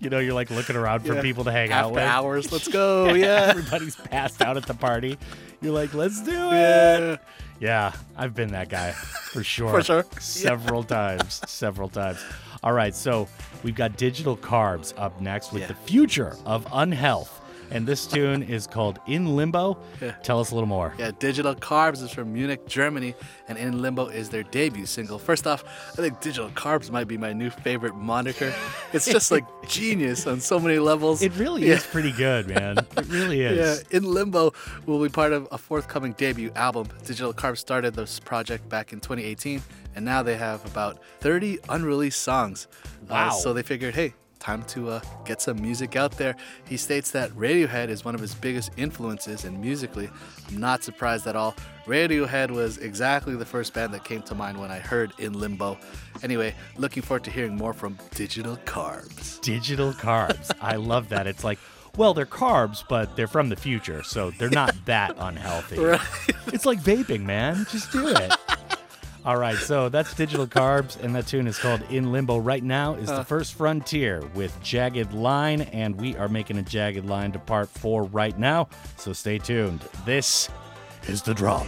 You know, you're like looking around for Yeah. people to hang out with. hours, let's go. Yeah. Everybody's passed out at the party. You're like, let's do it. Yeah. Yeah, I've been that guy for sure. For sure. Several times. Several times. All right, so we've got Digital Carbs up next with Yeah. the future of unhealth. And this tune is called In Limbo. Yeah. Tell us a little more. Yeah, Digital Carbs is from Munich, Germany, and In Limbo is their debut single. First off, I think Digital Carbs might be my new favorite moniker. It's just like genius on so many levels. It really Yeah. is pretty good, man. It really is. Yeah. In Limbo will be part of a forthcoming debut album. Digital Carbs started this project back in 2018, and now they have about 30 unreleased songs. Uh, Wow. so they figured, hey, time to uh, get some music out there. He states that Radiohead is one of his biggest influences, and musically, I'm not surprised at all. Radiohead was exactly the first band that came to mind when I heard In Limbo. Anyway, looking forward to hearing more from Digital Carbs. Digital carbs. I love that. It's like, well, they're carbs, but they're from the future, so they're not that unhealthy. Right. It's like vaping, man. Just do it. All right, so that's Digital Carbs, and that tune is called In Limbo. Right now is the first frontier with Jagged Line, and we are making a Jagged Line to part four right now, so stay tuned. This is The Drop.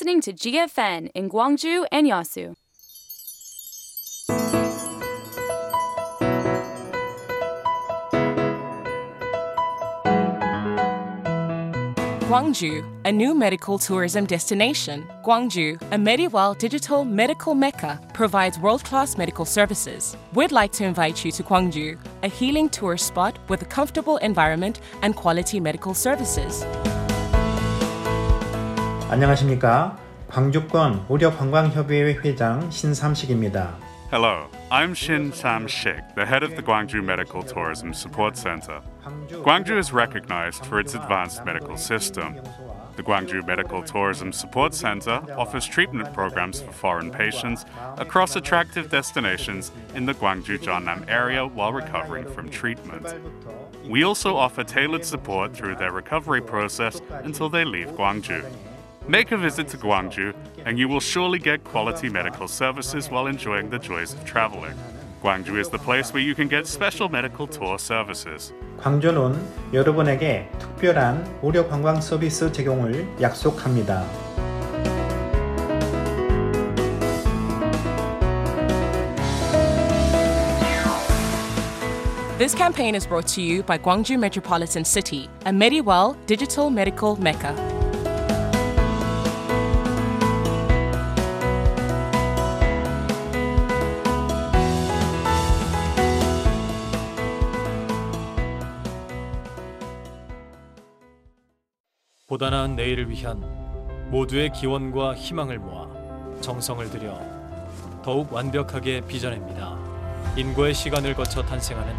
listening to GFN in Gwangju and Yeosu. Gwangju, a new medical tourism destination. Gwangju, a medieval digital medical mecca, provides world class medical services. We'd like to invite you to Gwangju, a healing tourist spot with a comfortable environment and quality medical services. 안녕하십니까? 광주권 의료관광협의회 회장 신삼식입니다. Hello, I'm Shin Sam-shik, the head of the Gwangju Medical Tourism Support Center. Gwangju is recognized for its advanced medical system. The Gwangju Medical Tourism Support Center offers treatment programs for foreign patients across attractive destinations in the Gwangju Jeonnam area while recovering from treatment. We also offer tailored support through their recovery process until they leave Gwangju. Make a visit to Gwangju, and you will surely get quality medical services while enjoying the joys of traveling. Gwangju is the place where you can get special medical tour services. 광저는 여러분에게 특별한 무료 관광 서비스 제공을 약속합니다. This campaign is brought to you by Gwangju Metropolitan City, a Mediwell digital medical mecca. 보다 나은 내일을 위한 모두의 기원과 희망을 모아 정성을 들여 더욱 완벽하게 빚어냅니다. 인고의 시간을 거쳐 탄생하는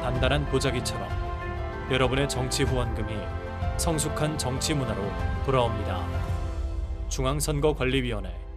단단한 보자기처럼 여러분의 정치 후원금이 성숙한 정치 문화로 돌아옵니다. 중앙선거관리위원회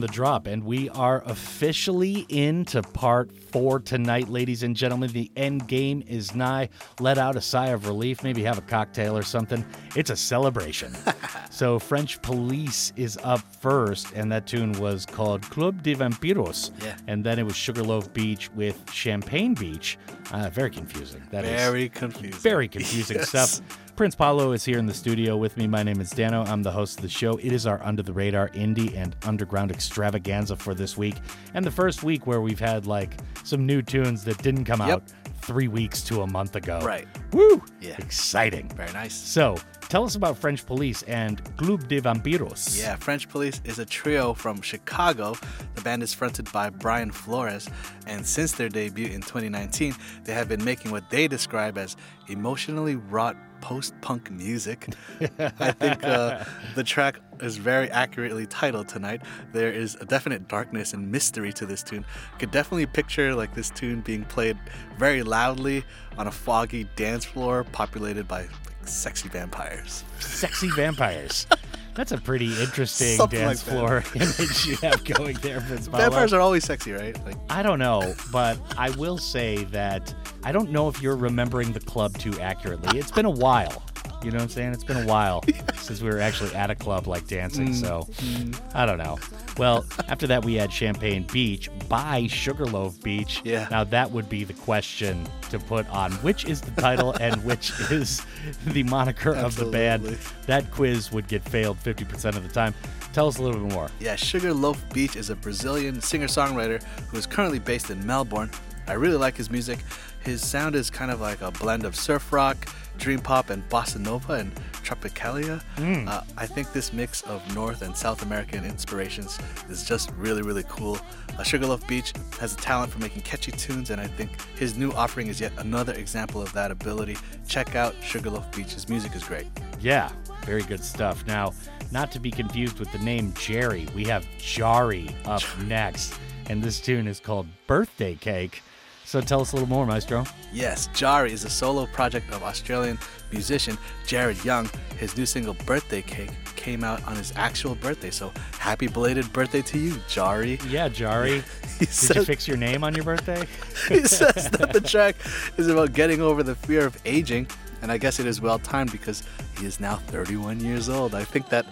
The drop, and we are officially into part four tonight, ladies and gentlemen. The end game is nigh. Let out a sigh of relief, maybe have a cocktail or something. It's a celebration. so, French Police is up first, and that tune was called Club de Vampiros. Yeah. And then it was Sugarloaf Beach with Champagne Beach. Uh, very confusing. That is Very confusing. Very confusing Yes. stuff. Prince Paolo is here in the studio with me. My name is Dano. I'm the host of the show. It is our under the radar indie and underground extravaganza for this week. And the first week where we've had like some new tunes that didn't come Yep. out three weeks to a month ago. Right. Woo! Yeah. Exciting. Very nice. So tell us about French Police and Club de Vampiros. Yeah, French Police is a trio from Chicago. The band is fronted by Brian Flores, and since their debut in 2019, they have been making what they describe as emotionally wrought post-punk music. I think uh, the track is very accurately titled tonight. There is a definite darkness and mystery to this tune. Could definitely picture like this tune being played very loudly on a foggy dance floor populated by sexy vampires. Sexy vampires. That's a pretty interesting Something dance like floor image you have going there, Vampires are always sexy, right? Like I don't know, but I will say that I don't know if you're remembering the club too accurately. It's been a while. You know what I'm saying? It's been a while since we were actually at a club like dancing, Mm, so mm. I don't know. Well, after that we had Champagne Beach by Sugarloaf Beach. Yeah. Now that would be the question to put on which is the title and which is the moniker of the band. Absolutely. That quiz would get failed 50% of the time. Tell us a little bit more. Yeah, Sugarloaf Beach is a Brazilian singer songwriter who is currently based in Melbourne. I really like his music. His sound is kind of like a blend of surf rock, dream pop, and bossa nova and tropicalia. Mm. Uh, I think this mix of North and South American inspirations is just really, really cool. Uh, Sugarloaf Beach has a talent for making catchy tunes, and I think his new offering is yet another example of that ability. Check out Sugarloaf Beach. His music is great. Yeah, very good stuff. Now, not to be confused with the name Jerry, we have jarry up next, and this tune is called Birthday Cake. So tell us a little more, Maestro. Yes, jarry is a solo project of Australian musician Jared Young. His new single, Birthday Cake, came out on his actual birthday. So happy belated birthday to you, jarry. Yeah, jarry. Did you fix your name on your birthday? he says that the track is about getting over the fear of aging, and I guess it is well timed because he is now 31 years old. I think that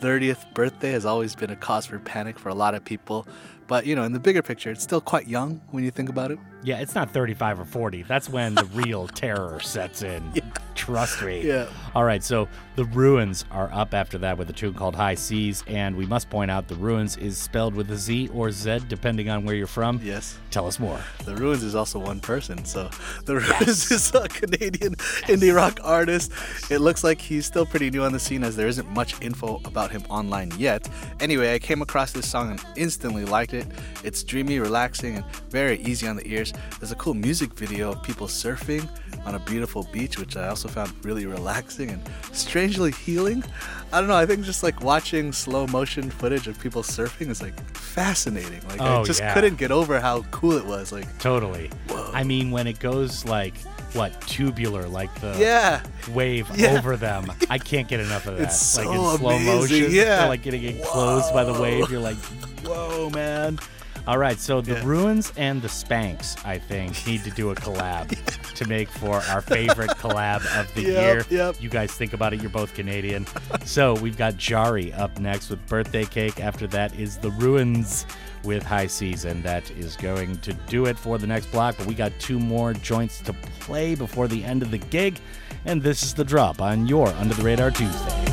30th birthday has always been a cause for panic for a lot of people, but you know, in the bigger picture, it's still quite young when you think about it. Yeah, it's not 35 or 40. That's when the real terror sets in. Trust me. Yeah. All right, so the Ruinz are up after that with a tune called High Seas, and we must point out the Ruinz is spelled with a Z or Z depending on where you're from. Yes. Tell us more. The Ruinz is also one person. So The Ruinz is a Canadian indie rock artist. It looks like he's still pretty new on the scene as there isn't much info about him online yet. Anyway, I came across this song and instantly liked it. It's dreamy, relaxing, and very easy on the ears. There's a cool music video of people surfing on a beautiful beach, which I also found really relaxing and strangely healing. I don't know, I think just like watching slow motion footage of people surfing is like fascinating. Like I Oh, just yeah. couldn't get over how cool it was. Like Totally. I mean, when it goes like, what, tubular, like the Yeah. wave Yeah. over them, I can't get enough of that. It's like so in slow amazing, motion, yeah. like getting enclosed by the wave. You're like, whoa, man. All right, so the Ruinz and the Spanks, I think, need to do a collab to make for our favorite collab of the Yep, year. yep. You guys think about it, you're both Canadian. so we've got jarry up next with Birthday Cake. After that is the Ruinz with High Seas, and that is going to do it for the next block. But we got two more joints to play before the end of the gig, and this is the drop on your Under the Radar Tuesday.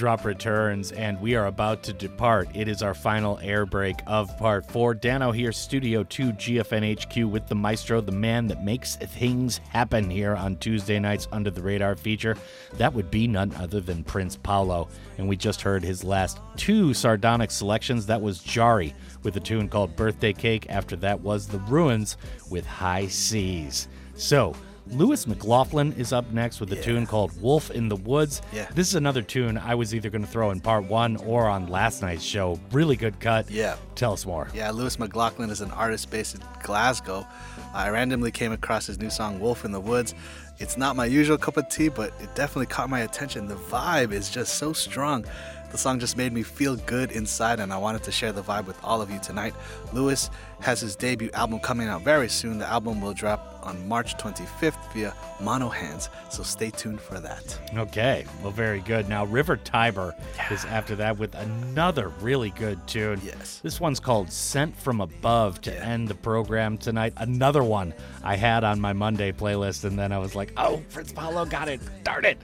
Drop returns, and we are about to depart. It is our final air break of part four. Dano here, Studio 2, GFN HQ, with the maestro, the man that makes things happen here on Tuesday nights under the radar feature. That would be none other than Prince Paolo. And we just heard his last two sardonic selections. That was jarry with a tune called Birthday Cake. After that was The Ruinz with High Seas. So, Lewis McLaughlin is up next with a tune called Wolf in the Woods. Yeah. This is another tune I was either going to throw in part one or on last night's show. Really good cut. Yeah. Tell us more. Yeah, Lewis McLaughlin is an artist based in Glasgow. I randomly came across his new song Wolf in the Woods. It's not my usual cup of tea, but it definitely caught my attention. The vibe is just so strong. The song just made me feel good inside, and I wanted to share the vibe with all of you tonight. Lewis has his debut album coming out very soon. The album will drop on March 25th via Mono Hands, so stay tuned for that. Okay, well, very good. Now, River Tiber is after that with another really good tune. Yes. This one's called Sent from Above to end the program tonight. Another one I had on my Monday playlist, and then I was like, oh, Prince Paolo got it. Darn it.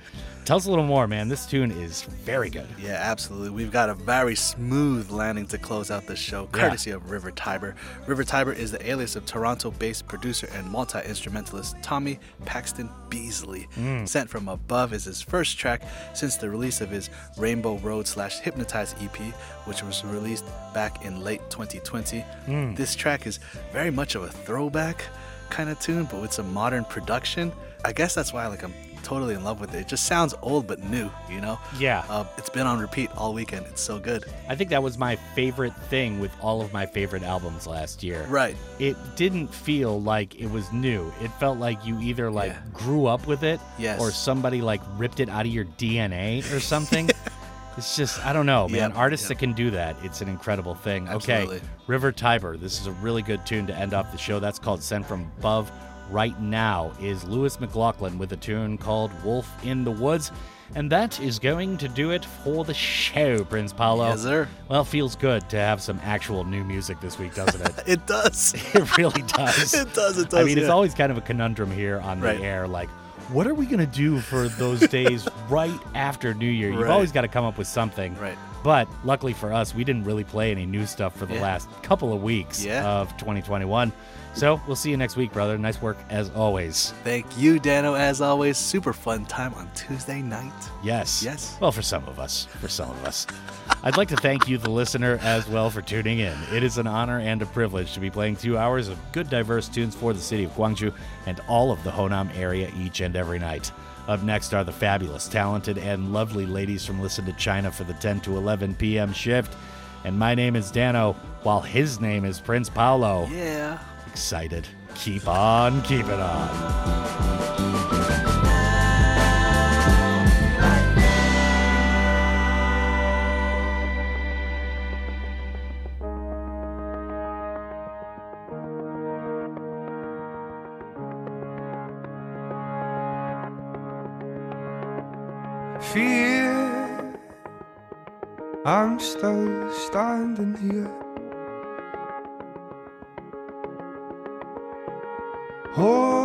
Tell us a little more, man. This tune is very good. Yeah, absolutely. We've got a very smooth landing to close out this show, Yeah. courtesy of River Tiber. River Tiber is the alias of Toronto based producer and multi instrumentalist Tommy Paxton Beasley. Mm. Sent from Above is his first track since the release of his Rainbow Road slash Hypnotize EP, which was released back in late 2020. Mm. This track is very much of a throwback kind of tune, but with some modern production. I guess that's why like I'm totally in love with it. It just sounds old but new, you know? Yeah. Uh, it's been on repeat all weekend. It's so good. I think that was my favorite thing with all of my favorite albums last year. Right. It didn't feel like it was new. It felt like you either like grew up with it Yes. or somebody like ripped it out of your DNA or something. it's just I don't know, man. Yep, Artists that can do that, it's an incredible thing. Absolutely. Okay. River Tiber. This is a really good tune to end off the show. That's called Sent from Above. Right now is Lewis McLaughlin with a tune called Wolf in the Woods. And that is going to do it for the show, Prince Paolo. Yes, sir. Well, feels good to have some actual new music this week, doesn't it? It does. it really does. It does, it does. I mean, it's always kind of a conundrum here on the air. Like, what are we going to do for those days right after New Year? You've Right. always got to come up with something. Right. But luckily for us, we didn't really play any new stuff for the Yeah. last couple of weeks Yeah. of 2021. So we'll see you next week, brother. Nice work as always. Thank you, Dano, as always. Super fun time on Tuesday night. Yes. Yes. Well, for some of us. For some of us. I'd like to thank you, the listener, as well for tuning in. It is an honor and a privilege to be playing two hours of good, diverse tunes for the city of Gwangju and all of the Honam area each and every night. Up next are the fabulous, talented, and lovely ladies from Listen to China for the 10 to 11 p.m. shift. And my name is Dano, while his name is Prince Paolo. Yeah. Excited. Keep on keeping on. Fear, I'm still standing here. Holding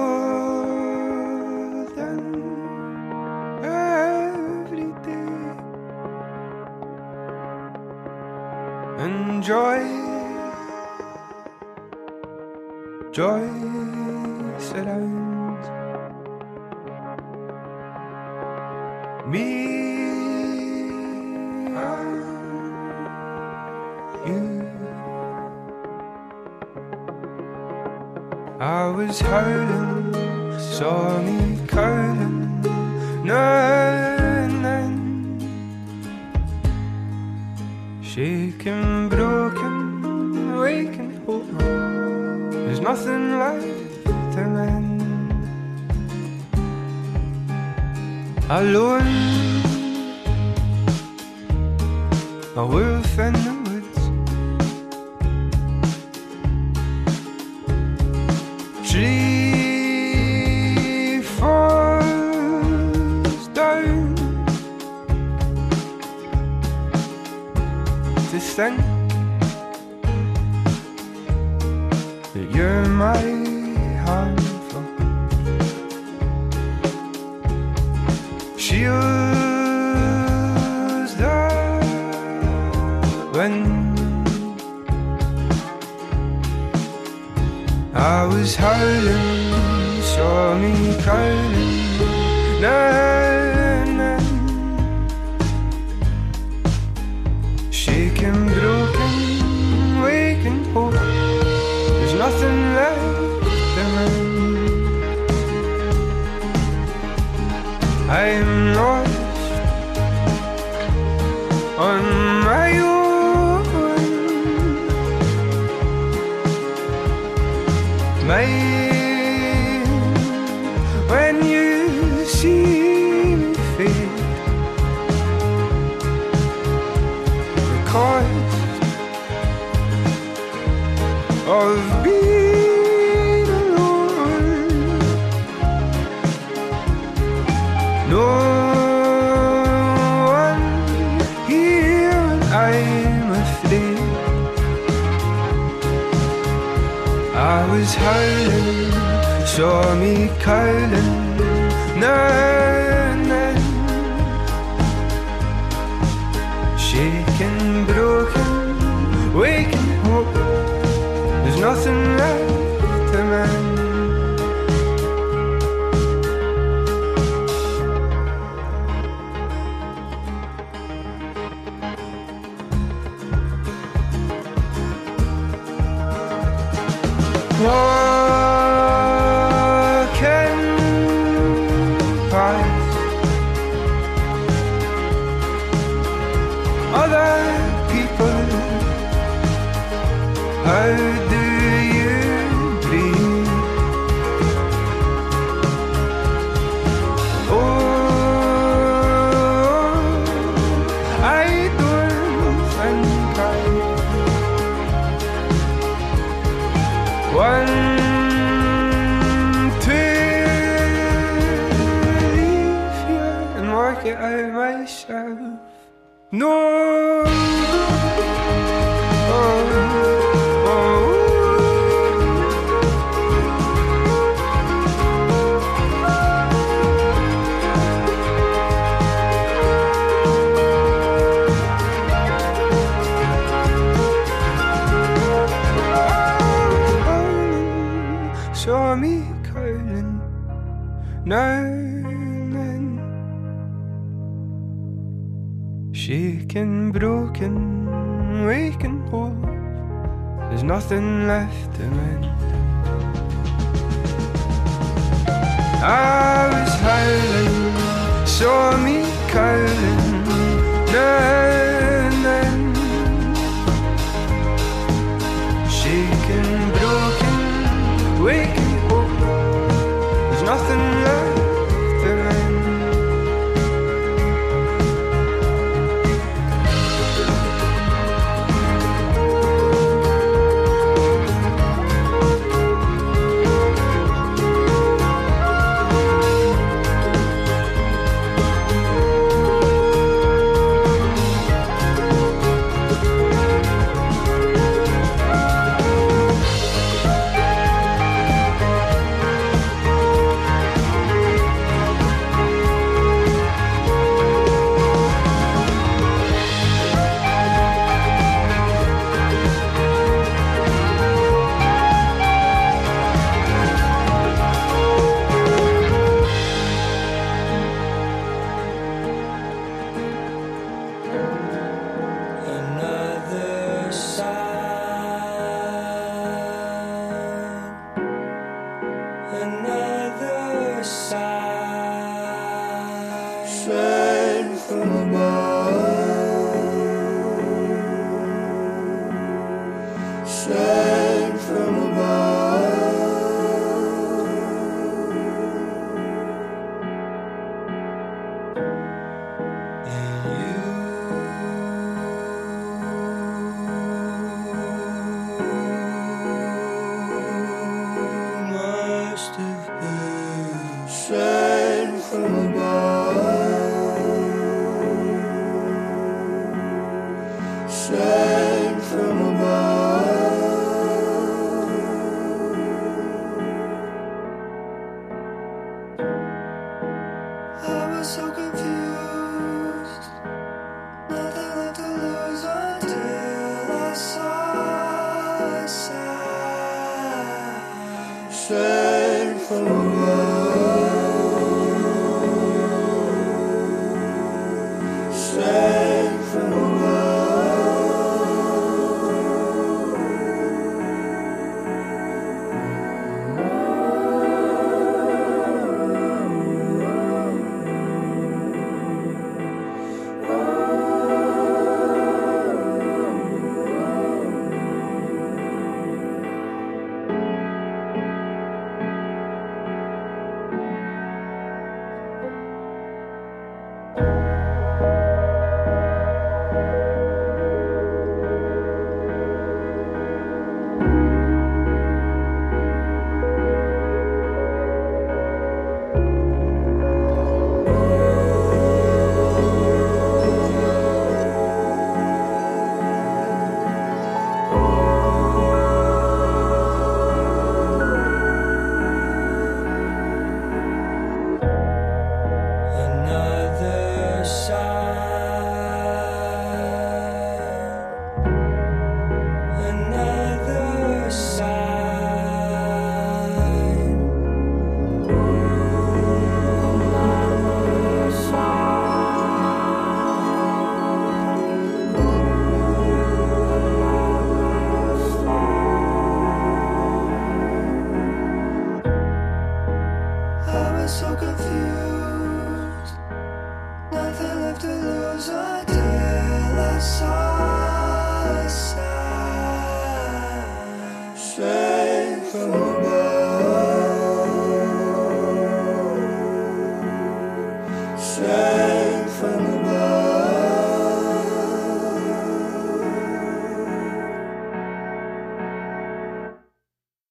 every day. And joy, joy surrounds me and you. I was howling, saw me curling, and then shaking, broken, waking hope. There's nothing left to mend. Alone, a wolf in to